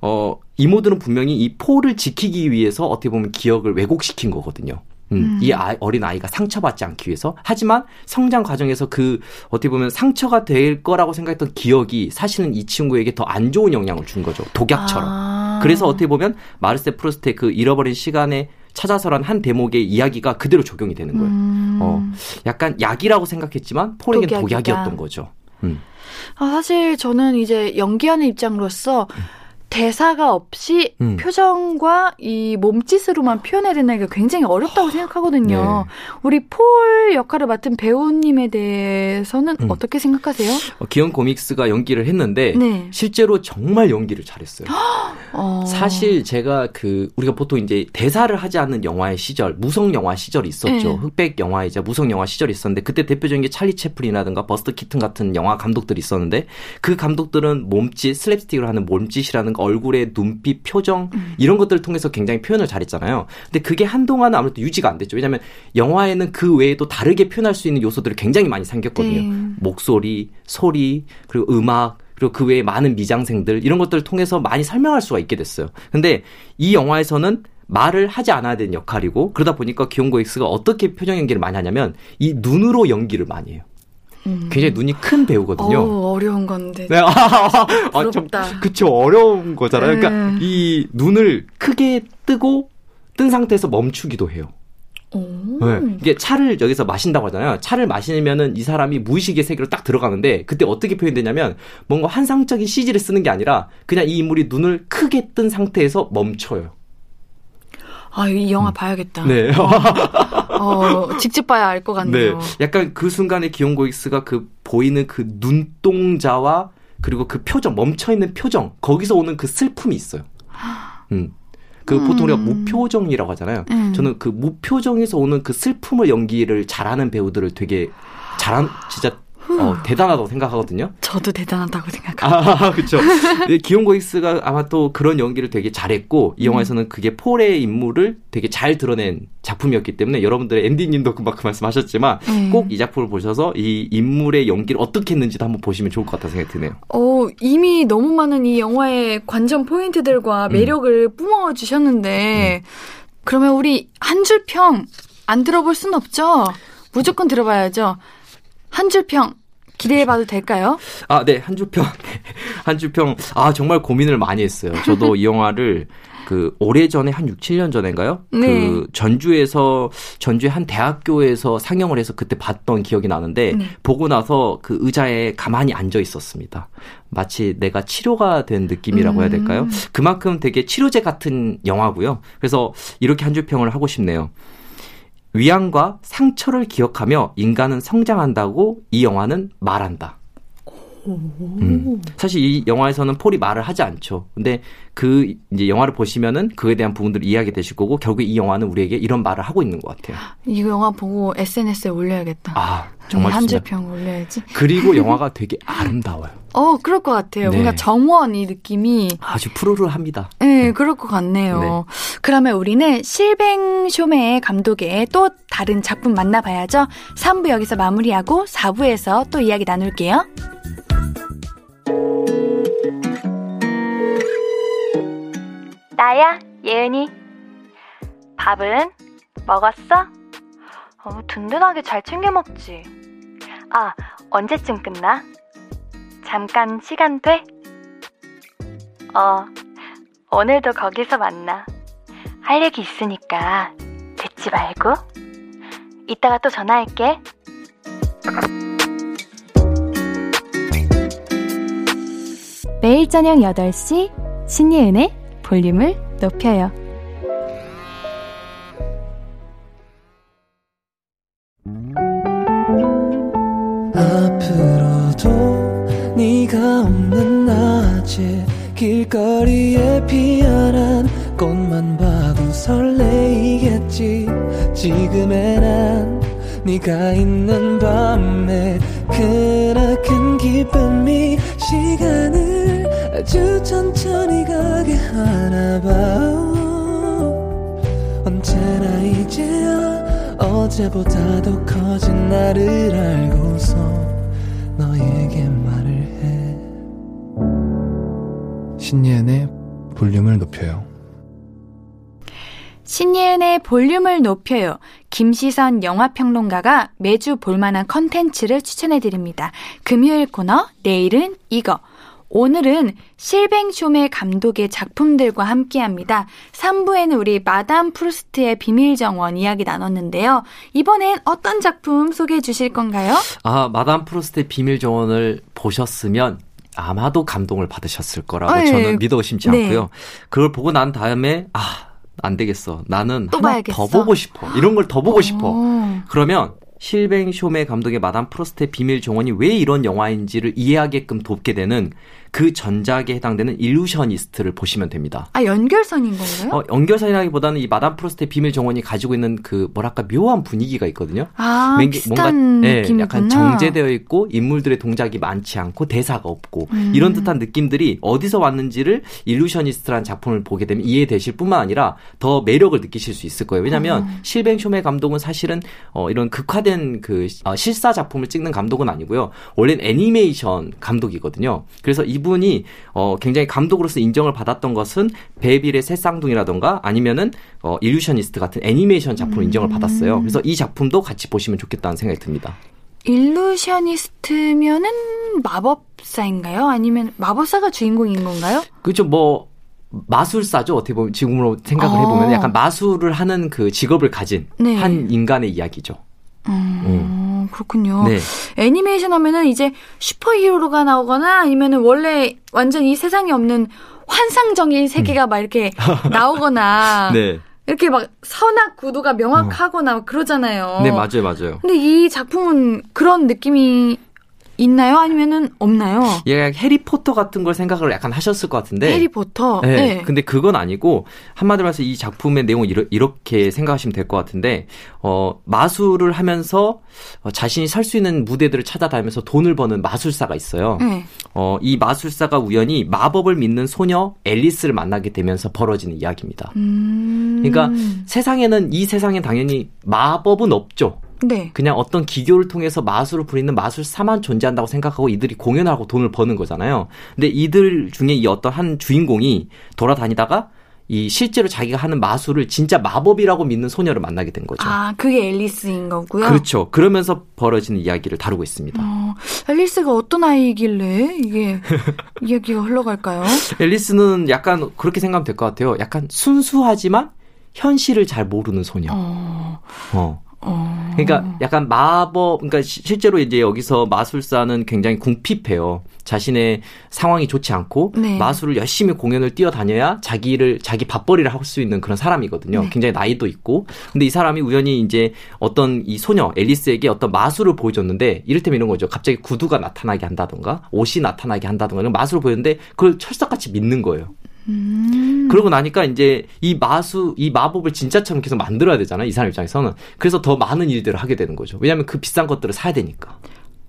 어 이모들은 분명히 이 폴을 지키기 위해서 어떻게 보면 기억을 왜곡시킨 거거든요. 음, 음. 이 아이, 어린 아이가 상처받지 않기 위해서. 하지만 성장 과정에서 그 어떻게 보면 상처가 될 거라고 생각했던 기억이 사실은 이 친구에게 더 안 좋은 영향을 준 거죠. 독약처럼. 아. 그래서 어떻게 보면 마르셀 프루스트의 그 잃어버린 시간을 찾아서란 한 대목의 이야기가 그대로 적용이 되는 거예요. 음. 어, 약간 약이라고 생각했지만 폴에겐. 독약이었던 거죠. 음. 아, 사실 저는 이제 연기하는 입장으로서 대사가 없이 음. 표정과 이 몸짓으로만 표현해야 된다는 게 굉장히 어렵다고 생각하거든요. 네. 우리 폴 역할을 맡은 배우님에 대해서는 음. 어떻게 생각하세요? 어, 귀욤 고익스가 연기를 했는데 네. 실제로 정말 연기를 잘했어요. 어. 사실 제가 그 우리가 보통 이제 대사를 하지 않는 영화의 시절, 무성 영화 시절이 있었죠. 네. 흑백 영화이자 무성 영화 시절이 있었는데 그때 대표적인 게 찰리 채플린이라든가 버스터 키튼 같은 영화 감독들이 있었는데 그 감독들은 몸짓, 슬랩스틱을 하는 몸짓이라든가 얼굴의 눈빛, 표정 음. 이런 것들을 통해서 굉장히 표현을 잘했잖아요. 근데 그게 한동안은 아무래도 유지가 안 됐죠. 왜냐하면 영화에는 그 외에도 다르게 표현할 수 있는 요소들이 굉장히 많이 생겼거든요. 네. 목소리, 소리, 그리고 음악, 그리고 그 외에 많은 미장생들 이런 것들을 통해서 많이 설명할 수가 있게 됐어요. 근데 이 영화에서는 말을 하지 않아야 되는 역할이고 그러다 보니까 기용고 X가 어떻게 표정 연기를 많이 하냐면 이 눈으로 연기를 많이 해요. 음. 굉장히 눈이 큰 배우거든요. 어우, 어려운 건데. 네, 아, 아. 그쵸, 어려운 거잖아요. 그러니까 음. 이 눈을 크게 뜨고 뜬 상태에서 멈추기도 해요. 오. 네. 이게 차를 여기서 마신다고 하잖아요. 차를 마시면은 이 사람이 무의식의 세계로 딱 들어가는데 그때 어떻게 표현되냐면 뭔가 환상적인 CG를 쓰는 게 아니라 그냥 이 인물이 눈을 크게 뜬 상태에서 멈춰요. 아, 이 영화 봐야겠다. 네. 어, 직접 봐야 알것 네. 같네요. 약간 그 순간에 귀욤 고익스가 그 보이는 그 눈동자와 그리고 그 표정, 멈춰있는 표정, 거기서 오는 그 슬픔이 있어요. 음. 그 음. 보통 우리가 무표정이라고 하잖아요. 음. 저는 그 무표정에서 오는 그 슬픔을 연기를 잘하는 배우들을 되게 잘한, 진짜 어, 대단하다고 생각하거든요. 저도 대단하다고 생각합니다. 아, 그쵸. 근데 귀욤 고익스가 아마 또 그런 연기를 되게 잘했고, 이 영화에서는 그게 폴의 인물을 되게 잘 드러낸 작품이었기 때문에 여러분들의 앤디님도 그만큼 말씀하셨지만, 네. 꼭 이 작품을 보셔서 이 인물의 연기를 어떻게 했는지도 한번 보시면 좋을 것 같다는 생각이 드네요. 어, 이미 너무 많은 이 영화의 관전 포인트들과 매력을 뿜어주셨는데, 그러면 우리 한 줄 평 안 들어볼 순 없죠? 무조건 들어봐야죠. 한 줄평 기대해봐도 될까요? 아, 네, 한 줄평. 한 줄평. 아, 정말 고민을 많이 했어요. 저도 이 영화를 그 오래 전에 한 6, 7년 전인가요? 네. 그 전주에서 전주의 한 대학교에서 상영을 해서 그때 봤던 기억이 나는데 네. 보고 나서 그 의자에 가만히 앉아 있었습니다. 마치 내가 치료가 된 느낌이라고 해야 될까요? 음. 그만큼 되게 치료제 같은 영화고요. 그래서 이렇게 한 줄평을 하고 싶네요. 위안과 상처를 기억하며 인간은 성장한다고 이 영화는 말한다. 음. 사실 이 영화에서는 폴이 말을 하지 않죠. 근데 그 이제 영화를 보시면은 그에 대한 부분들을 이해하게 되실 거고 결국 이 영화는 우리에게 이런 말을 하고 있는 것 같아요. 이 영화 보고 SNS에 올려야겠다. 아 정말 한줄 좋습니다. 평 올려야지. 그리고 영화가 되게 아름다워요. 어, 그럴 것 같아요. 네. 뭔가 정원 이 느낌이 아주 푸르르합니다. 네, 그럴 것 같네요. 네. 그러면 우리는 실뱅 쇼메 감독의 또 다른 작품 만나봐야죠. 3부 여기서 마무리하고 4부에서 또 이야기 나눌게요. 나야, 예은이. 밥은 먹었어? 어, 든든하게 잘 챙겨 먹지. 아, 언제쯤 끝나? 잠깐 시간 돼? 어, 오늘도 거기서 만나. 할 얘기 있으니까 듣지 말고. 이따가 또 전화할게. 매일 저녁 8시 신예은의 볼륨을 높여요. 앞으로도 네가 없는 낮에 길거리에 피어난 꽃만 봐도 설레이겠지 지금의 난 네가 있는 밤에 그나큰 기쁨이 시간을 아주 천천히 가게 하나 봐 언제나 이제야 어제보다 더 커진 나를 알고서 너에게 말을 해 신예은의 볼륨을 높여요. 신예은의 볼륨을 높여요. 김시선 영화평론가가 매주 볼만한 컨텐츠를 추천해드립니다. 금요일 코너, 내일은 이거. 오늘은 실뱅쇼메 감독의 작품들과 함께 합니다. 3부에는 우리 마담 프루스트의 비밀정원 이야기 나눴는데요. 이번엔 어떤 작품 소개해 주실 건가요? 아, 마담 프루스트의 비밀정원을 보셨으면 아마도 감동을 받으셨을 거라고 아, 예. 저는 믿어 의심치 네. 않고요. 그걸 보고 난 다음에 아, 안 되겠어. 나는 또 하나 봐야겠어. 더 보고 싶어. 이런 걸 더 보고 싶어. 오. 그러면 실뱅 쇼메 감독의 마담 프루스트의 비밀 정원이 왜 이런 영화인지를 이해하게끔 돕게 되는 그 전작에 해당되는 일루셔니스트를 보시면 됩니다. 아, 연결선인 건가요? 어, 연결선이라기보다는 이 마담 프로스트의 비밀 정원이 가지고 있는 그 뭐랄까 묘한 분위기가 있거든요. 아, 맹- 비슷한 예, 느낌이구나. 약간 정제되어 있고 인물들의 동작이 많지 않고 대사가 없고 음. 이런 듯한 느낌들이 어디서 왔는지를 일루셔니스트라는 작품을 보게 되면 이해되실 뿐만 아니라 더 매력을 느끼실 수 있을 거예요. 왜냐하면 음. 실뱅 쇼메 감독은 사실은 어, 이런 극화된 그 어, 실사 작품을 찍는 감독은 아니고요. 원래는 애니메이션 감독이거든요. 그래서 이 분이 어, 굉장히 감독으로서 인정을 받았던 것은 베빌의 새 쌍둥이라던가 아니면은 어, 일루셔니스트 같은 애니메이션 작품 을 인정을 받았어요. 그래서 이 작품도 같이 보시면 좋겠다는 생각이 듭니다. 일루셔니스트면은 마법사인가요? 아니면 마법사가 주인공인 건가요? 그죠 뭐 마술사죠 어떻게 보면 지금으로 생각을 어. 해보면 약간 마술을 하는 그 직업을 가진 네. 한 인간의 이야기죠. 음, 그렇군요. 네. 애니메이션 하면은 이제 슈퍼히어로가 나오거나 아니면은 원래 완전 이 세상에 없는 환상적인 세계가 막 이렇게 나오거나 음. 네. 이렇게 막 선악 구도가 명확하거나 막 그러잖아요. 네 맞아요 맞아요. 근데 이 작품은 그런 느낌이 있나요? 아니면은 없나요? 얘가 해리포터 같은 걸 생각을 약간 하셨을 것 같은데. 해리포터. 네. 네. 근데 그건 아니고 한마디로 해서 이 작품의 내용을 이러, 이렇게 생각하시면 될 것 같은데 어 마술을 하면서 어, 자신이 살 수 있는 무대들을 찾아다니면서 돈을 버는 마술사가 있어요. 네. 어, 이 마술사가 우연히 마법을 믿는 소녀 앨리스를 만나게 되면서 벌어지는 이야기입니다. 음. 그러니까 세상에는 이 세상에 당연히 마법은 없죠. 네. 그냥 어떤 기교를 통해서 마술을 부리는 마술사만 존재한다고 생각하고 이들이 공연하고 돈을 버는 거잖아요. 근데 이들 중에 이 어떤 한 주인공이 돌아다니다가 이 실제로 자기가 하는 마술을 진짜 마법이라고 믿는 소녀를 만나게 된 거죠. 아, 그게 앨리스인 거고요. 그렇죠. 그러면서 벌어지는 이야기를 다루고 있습니다. 어, 앨리스가 어떤 아이길래 이게 이야기가 흘러갈까요? 앨리스는 약간 그렇게 생각하면 될 것 같아요. 약간 순수하지만 현실을 잘 모르는 소녀. 어, 어. 어. 그러니까 약간 마법, 그러니까 시- 실제로 이제 여기서 마술사는 굉장히 궁핍해요. 자신의 상황이 좋지 않고 네. 마술을 열심히 공연을 뛰어다녀야 자기를 자기 밥벌이를 할 수 있는 그런 사람이거든요. 네. 굉장히 나이도 있고. 근데 이 사람이 우연히 이제 어떤 이 소녀 앨리스에게 어떤 마술을 보여줬는데 이를테면 이런 거죠. 갑자기 구두가 나타나게 한다던가 옷이 나타나게 한다던가 이런 마술을 보였는데 그걸 철석같이 믿는 거예요. 음. 그러고 나니까 이제 이 마수, 이 마법을 진짜처럼 계속 만들어야 되잖아요. 이 사람 입장에서는. 그래서 더 많은 일들을 하게 되는 거죠. 왜냐하면 그 비싼 것들을 사야 되니까.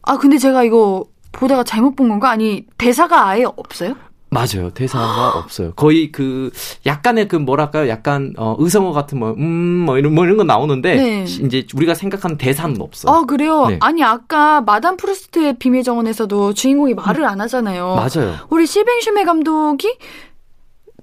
아, 근데 제가 이거 보다가 잘못 본 건가? 아니, 대사가 아예 없어요? 맞아요. 대사가 없어요. 거의 그 약간의 그 뭐랄까요? 약간 어 의성어 같은 뭐 음 뭐 이런 뭐 이런 거 나오는데 네. 시- 이제 우리가 생각하는 대사는 없어. 아, 그래요? 네. 아니, 아까 마담 프루스트의 비밀 정원에서도 주인공이 말을 안 하잖아요. 맞아요. 우리 실뱅 쇼메 감독이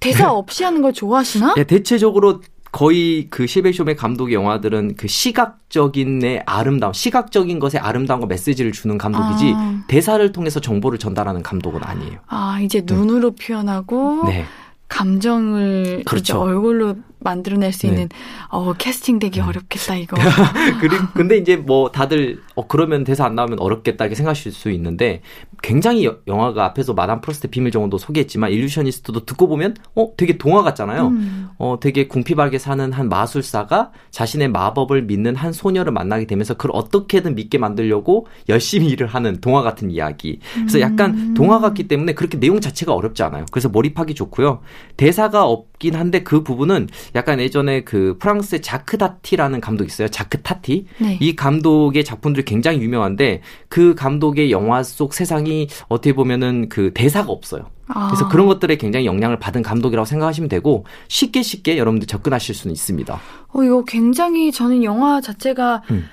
대사 없이 하는 걸 좋아하시나? 예, 대체적으로 거의 그 실뱅 쇼메 감독의 영화들은 그 시각적인의 아름다움, 시각적인 것의 아름다움과 메시지를 주는 감독이지 아. 대사를 통해서 정보를 전달하는 감독은 아니에요. 아, 이제 눈으로 표현하고 네. 감정을 그렇죠. 얼굴로 만들어낼 수 네. 있는 어 캐스팅 되기 어렵겠다 이거. 그리, 근데 이제 뭐 다들 어 그러면 대사 안 나오면 어렵겠다 이렇게 생각하실 수 있는데 굉장히 여- 영화가 앞에서 마담 프로스트 비밀 정원도 소개했지만 일루셔니스트도 듣고 보면 어 되게 동화 같잖아요. 음. 어 되게 궁핍하게 사는 한 마술사가 자신의 마법을 믿는 한 소녀를 만나게 되면서 그걸 어떻게든 믿게 만들려고 열심히 일을 하는 동화 같은 이야기. 그래서 약간 동화 같기 때문에 그렇게 내용 자체가 어렵지 않아요. 그래서 몰입하기 좋고요. 대사가 없긴 한데 그 부분은 약간 예전에 그 프랑스의 자크 다티라는 감독 있어요. 자크 타티. 네. 이 감독의 작품들이 굉장히 유명한데 그 감독의 영화 속 세상이 어떻게 보면은 그 대사가 없어요. 그래서 아. 그런 것들에 굉장히 영향을 받은 감독이라고 생각하시면 되고 쉽게 쉽게 여러분들 접근하실 수는 있습니다. 어 이거 굉장히 저는 영화 자체가 음.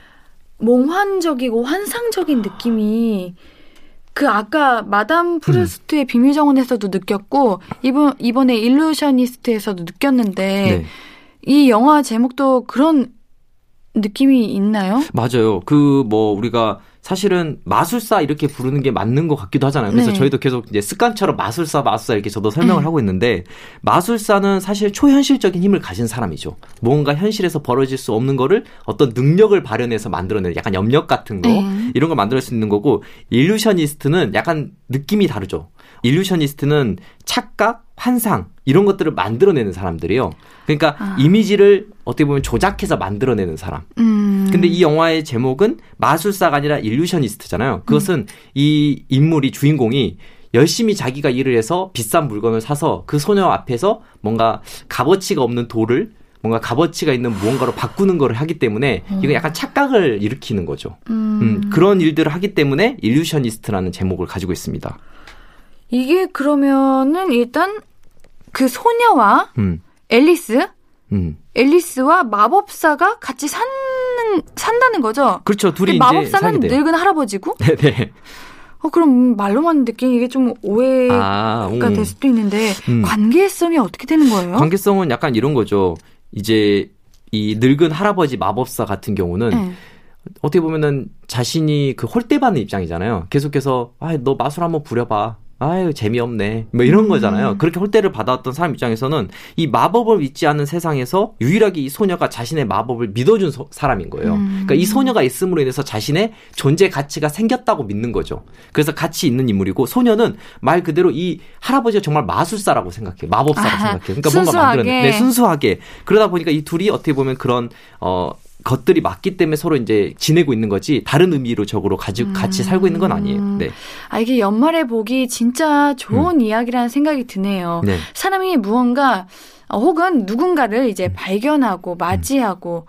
몽환적이고 환상적인 느낌이 그 아까 마담 프루스트의 비밀 정원에서도 느꼈고 이번 이번에 일루셔니스트에서도 느꼈는데 네. 이 영화 제목도 그런 느낌이 있나요? 맞아요. 그 뭐 우리가 사실은 마술사 이렇게 부르는 게 맞는 것 같기도 하잖아요. 그래서 네. 저희도 계속 이제 습관처럼 마술사, 마술사 이렇게 저도 설명을 네. 하고 있는데 마술사는 사실 초현실적인 힘을 가진 사람이죠. 뭔가 현실에서 벌어질 수 없는 거를 어떤 능력을 발현해서 만들어내는 약간 염력 같은 거 네. 이런 걸 만들 수 있는 거고 일루셔니스트는 약간 느낌이 다르죠. 일루셔니스트는 착각, 환상 이런 것들을 만들어내는 사람들이에요. 그러니까 아. 이미지를 어떻게 보면 조작해서 만들어내는 사람. 음. 근데 이 영화의 제목은 마술사가 아니라 일루셔니스트잖아요. 그것은 이 인물이 주인공이 열심히 자기가 일을 해서 비싼 물건을 사서 그 소녀 앞에서 뭔가 값어치가 없는 돌을 뭔가 값어치가 있는 무언가로 바꾸는 거를 하기 때문에 이건 약간 착각을 일으키는 거죠. 음. 음, 그런 일들을 하기 때문에 일루셔니스트라는 제목을 가지고 있습니다. 이게 그러면은 일단 그 소녀와 음, 앨리스, 음. 앨리스와 마법사가 같이 사는 산다는 거죠. 그렇죠. 둘이 마법사는. 늙은 할아버지고, 네 네. 어 그럼 말로만 듣기엔 이게 좀 오해가 아, 음. 될 수도 있는데 음. 관계성이 어떻게 되는 거예요? 관계성은 약간 이런 거죠. 이제 이 늙은 할아버지 마법사 같은 경우는 네. 어떻게 보면은 자신이 그 홀대받는 입장이잖아요. 계속해서 아, 너 마술 한번 부려봐. 아유 재미없네. 뭐 이런 음. 거잖아요. 그렇게 홀대를 받아왔던 사람 입장에서는 이 마법을 믿지 않는 세상에서 유일하게 이 소녀가 자신의 마법을 믿어준 소- 사람인 거예요. 음. 그러니까 이 소녀가 있음으로 인해서 자신의 존재 가치가 생겼다고 믿는 거죠. 그래서 같이 있는 인물이고 소녀는 말 그대로 이 할아버지가 정말 마술사라고 생각해요. 마법사라고 아하, 생각해요. 그러니까 뭔가 순수하게. 만들어내. 네, 순수하게. 그러다 보니까 이 둘이 어떻게 보면 그런 어 것들이 맞기 때문에 서로 이제 지내고 있는 거지 다른 의미로 적으로 가지고 같이 살고 있는 건 아니에요. 네. 아 이게 연말에 보기 진짜 좋은 이야기라는 생각이 드네요. 음. 네. 사람이 무언가 어, 혹은 누군가를 음. 이제 발견하고 맞이하고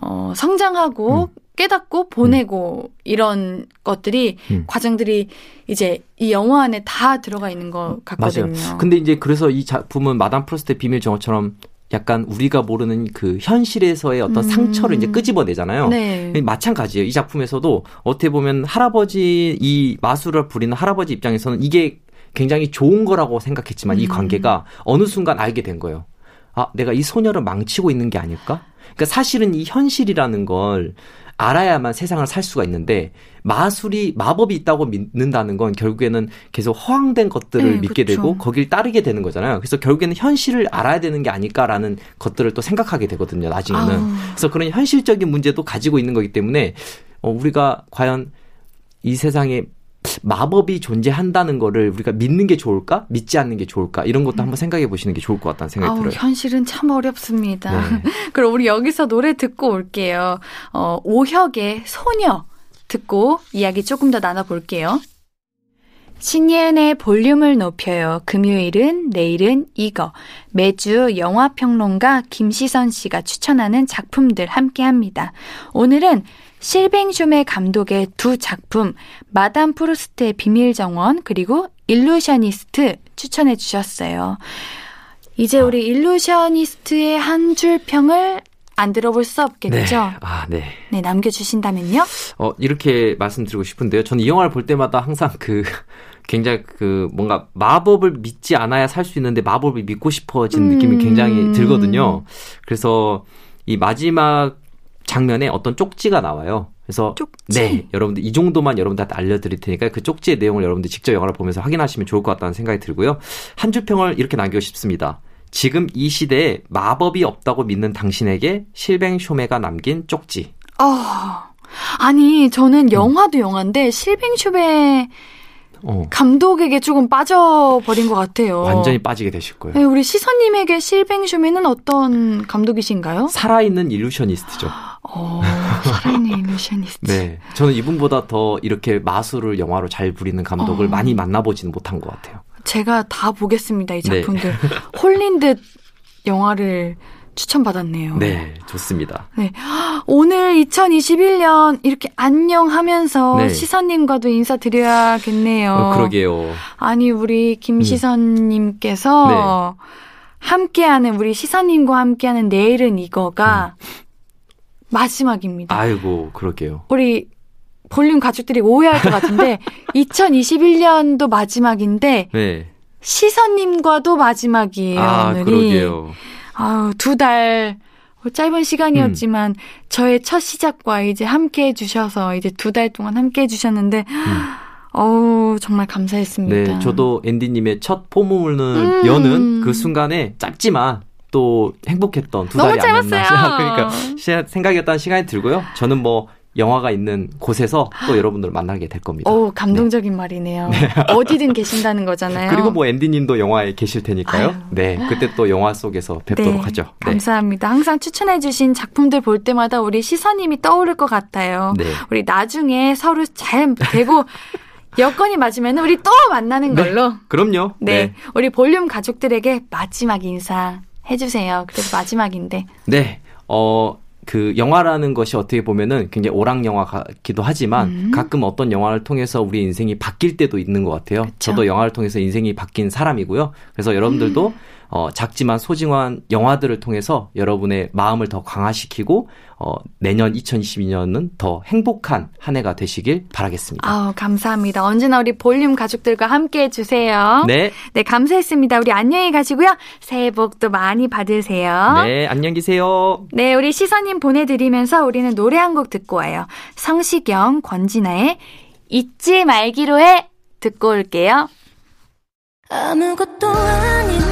어, 성장하고 깨닫고 보내고 이런 것들이 음. 과정들이 이제 이 영화 안에 다 들어가 있는 것 같거든요. 맞아요. 근데 이제 그래서 이 작품은 마담 프로스트의 비밀 정어처럼 약간 우리가 모르는 그 현실에서의 어떤 음. 상처를 이제 끄집어내잖아요. 네. 마찬가지예요. 이 작품에서도 어떻게 보면 할아버지 이 마술을 부리는 할아버지 입장에서는 이게 굉장히 좋은 거라고 생각했지만 이 음. 관계가 어느 순간 알게 된 거예요. 아, 내가 이 소녀를 망치고 있는 게 아닐까? 그러니까 사실은 이 현실이라는 걸 알아야만 세상을 살 수가 있는데 마술이 마법이 있다고 믿는다는 건 결국에는 계속 허황된 것들을 네, 믿게 그쵸. 되고 거길 따르게 되는 거잖아요. 그래서 결국에는 현실을 알아야 되는 게 아닐까라는 것들을 또 생각하게 되거든요. 나중에는. 아우. 그래서 그런 현실적인 문제도 가지고 있는 거기 때문에 어, 우리가 과연 이 세상에 마법이 존재한다는 거를 우리가 믿는 게 좋을까? 믿지 않는 게 좋을까? 이런 것도 한번 생각해 보시는 게 좋을 것 같다는 생각이 음. 아우, 들어요. 현실은 참 어렵습니다. 네. 그럼 우리 여기서 노래 듣고 올게요. 어, 오혁의 소녀 듣고 이야기 조금 더 나눠볼게요. 신예은의 볼륨을 높여요. 금요일은 내일은 이거. 매주 영화평론가 김시선 씨가 추천하는 작품들 함께 합니다. 오늘은 실뱅쇼메 감독의 두 작품, 마담 프루스트의 비밀 정원, 그리고 일루셔니스트 추천해 주셨어요. 이제 우리 일루셔니스트의 한 줄 평을 안 들어볼 수 없겠죠? 아, 네. 네, 남겨주신다면요? 어, 이렇게 말씀드리고 싶은데요. 저는 이 영화를 볼 때마다 항상 그, 굉장히 그, 뭔가 마법을 믿지 않아야 살 수 있는데 마법을 믿고 싶어지는 느낌이 음. 굉장히 들거든요. 그래서 이 마지막 장면에 어떤 쪽지가 나와요. 그래서 쪽지? 네, 여러분들 이 정도만 여러분들한테 알려드릴 테니까 그 쪽지의 내용을 여러분들 직접 영화를 보면서 확인하시면 좋을 것 같다는 생각이 들고요. 한줄 평을 이렇게 남기고 싶습니다. 지금 이 시대에 마법이 없다고 믿는 당신에게 실뱅 쇼메가 남긴 쪽지. 어, 아니, 음. 저는 영화도 영화인데, 실뱅쇼베 어, 감독에게 조금 빠져버린 것 같아요. 완전히 빠지게 되실 거예요. 네, 우리 시선님에게 실뱅쇼메는 어떤 감독이신가요? 살아있는 일루셔니스트죠. 어, 살아있는 일루셔니스트. 네. 저는 이분보다 더 이렇게 마술을 영화로 잘 부리는 감독을 어. 많이 만나보지는 못한 것 같아요. 제가 다 보겠습니다, 이 네. 작품들. 홀린 듯 영화를 추천받았네요. 네, 좋습니다. 오늘 2021년 이렇게 안녕하면서 네. 시선님과도 인사드려야겠네요. 어, 그러게요. 아니 우리 김시선님께서 네. 함께하는 우리 시선님과 함께하는 내일은 이거가 마지막입니다. 음. 아이고, 그러게요. 우리 볼륨 가족들이 오해할 것 같은데 2021년도 마지막인데 네. 시선님과도 마지막이에요 아, 오늘이. 그러게요. 아유 두달 어, 짧은 시간이었지만 음. 저의 첫 시작과 이제 함께 해주셔서 이제 두 달 동안 함께 해주셨는데 음. 어우 정말 감사했습니다. 네, 저도 앤디님의 첫 포문을 음. 여는 그 순간에 짧지만 또 행복했던 두 달이 아니었나 그러니까 생각이었다는 시간이 들고요. 저는 뭐 영화가 있는 곳에서 또 여러분들을 만나게 될 겁니다. 오, 감동적인 네. 말이네요. 네. 어디든 계신다는 거잖아요. 그리고 뭐 앤디님도 영화에 계실 테니까요. 아유. 네, 그때 또 영화 속에서 뵙도록 네, 하죠. 네. 감사합니다. 항상 추천해주신 작품들 볼 때마다 우리 시선님이 떠오를 것 같아요. 네. 우리 나중에 서로 잘 되고 여건이 맞으면 우리 또 만나는 네. 걸로. 그럼요. 네. 우리 볼륨 가족들에게 마지막 인사 해주세요. 그래서 마지막인데. 네. 어, 그 영화라는 것이 어떻게 보면은 굉장히 오락 영화 같기도 하지만 음. 가끔 어떤 영화를 통해서 우리 인생이 바뀔 때도 있는 것 같아요. 그쵸? 저도 영화를 통해서 인생이 바뀐 사람이고요. 그래서 여러분들도 음. 어, 작지만 소중한 영화들을 통해서 여러분의 마음을 더 강화시키고 어, 내년 2022년은 더 행복한 한 해가 되시길 바라겠습니다. 아, 감사합니다. 언제나 우리 볼륨 가족들과 함께 해주세요. 네. 네, 감사했습니다. 우리 안녕히 가시고요. 새해 복도 많이 받으세요. 네, 안녕 계세요. 네, 우리 시선님 보내드리면서 우리는 노래 한 곡 듣고 와요. 성시경, 권진아의 잊지 말기로 해 듣고 올게요. 아무것도 아닌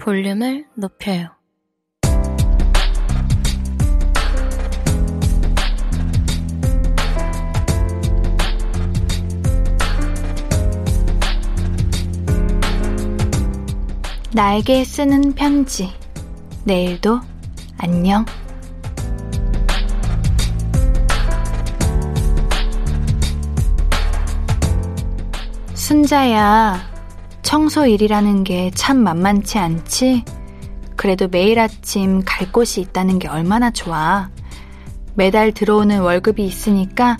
볼륨을 높여요. 나에게 쓰는 편지. 내일도 안녕. 순자야, 청소 일이라는 게 참 만만치 않지? 그래도 매일 아침 갈 곳이 있다는 게 얼마나 좋아. 매달 들어오는 월급이 있으니까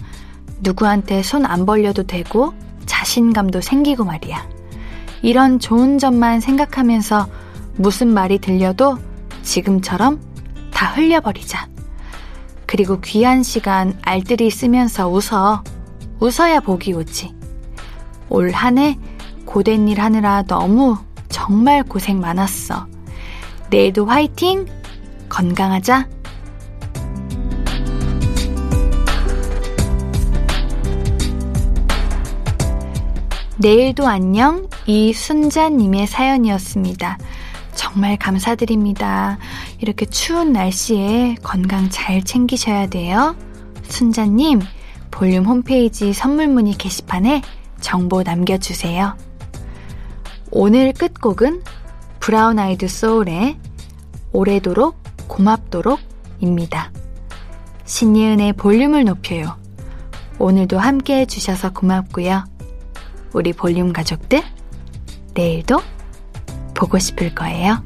누구한테 손 안 벌려도 되고 자신감도 생기고 말이야. 이런 좋은 점만 생각하면서 무슨 말이 들려도 지금처럼 다 흘려버리자. 그리고 귀한 시간 알뜰히 쓰면서 웃어. 웃어야 복이 오지. 올 한 해 고된 일 하느라 너무 정말 고생 많았어. 내일도 화이팅! 건강하자! 내일도 안녕 이순자님의 사연이었습니다. 정말 감사드립니다. 이렇게 추운 날씨에 건강 잘 챙기셔야 돼요. 순자님, 볼륨 홈페이지 선물 문의 게시판에 정보 남겨주세요. 오늘 끝곡은 브라운 아이드 소울의 오래도록 고맙도록입니다. 신예은의 볼륨을 높여요. 오늘도 함께 해주셔서 고맙고요. 우리 볼륨 가족들, 내일도 보고 싶을 거예요.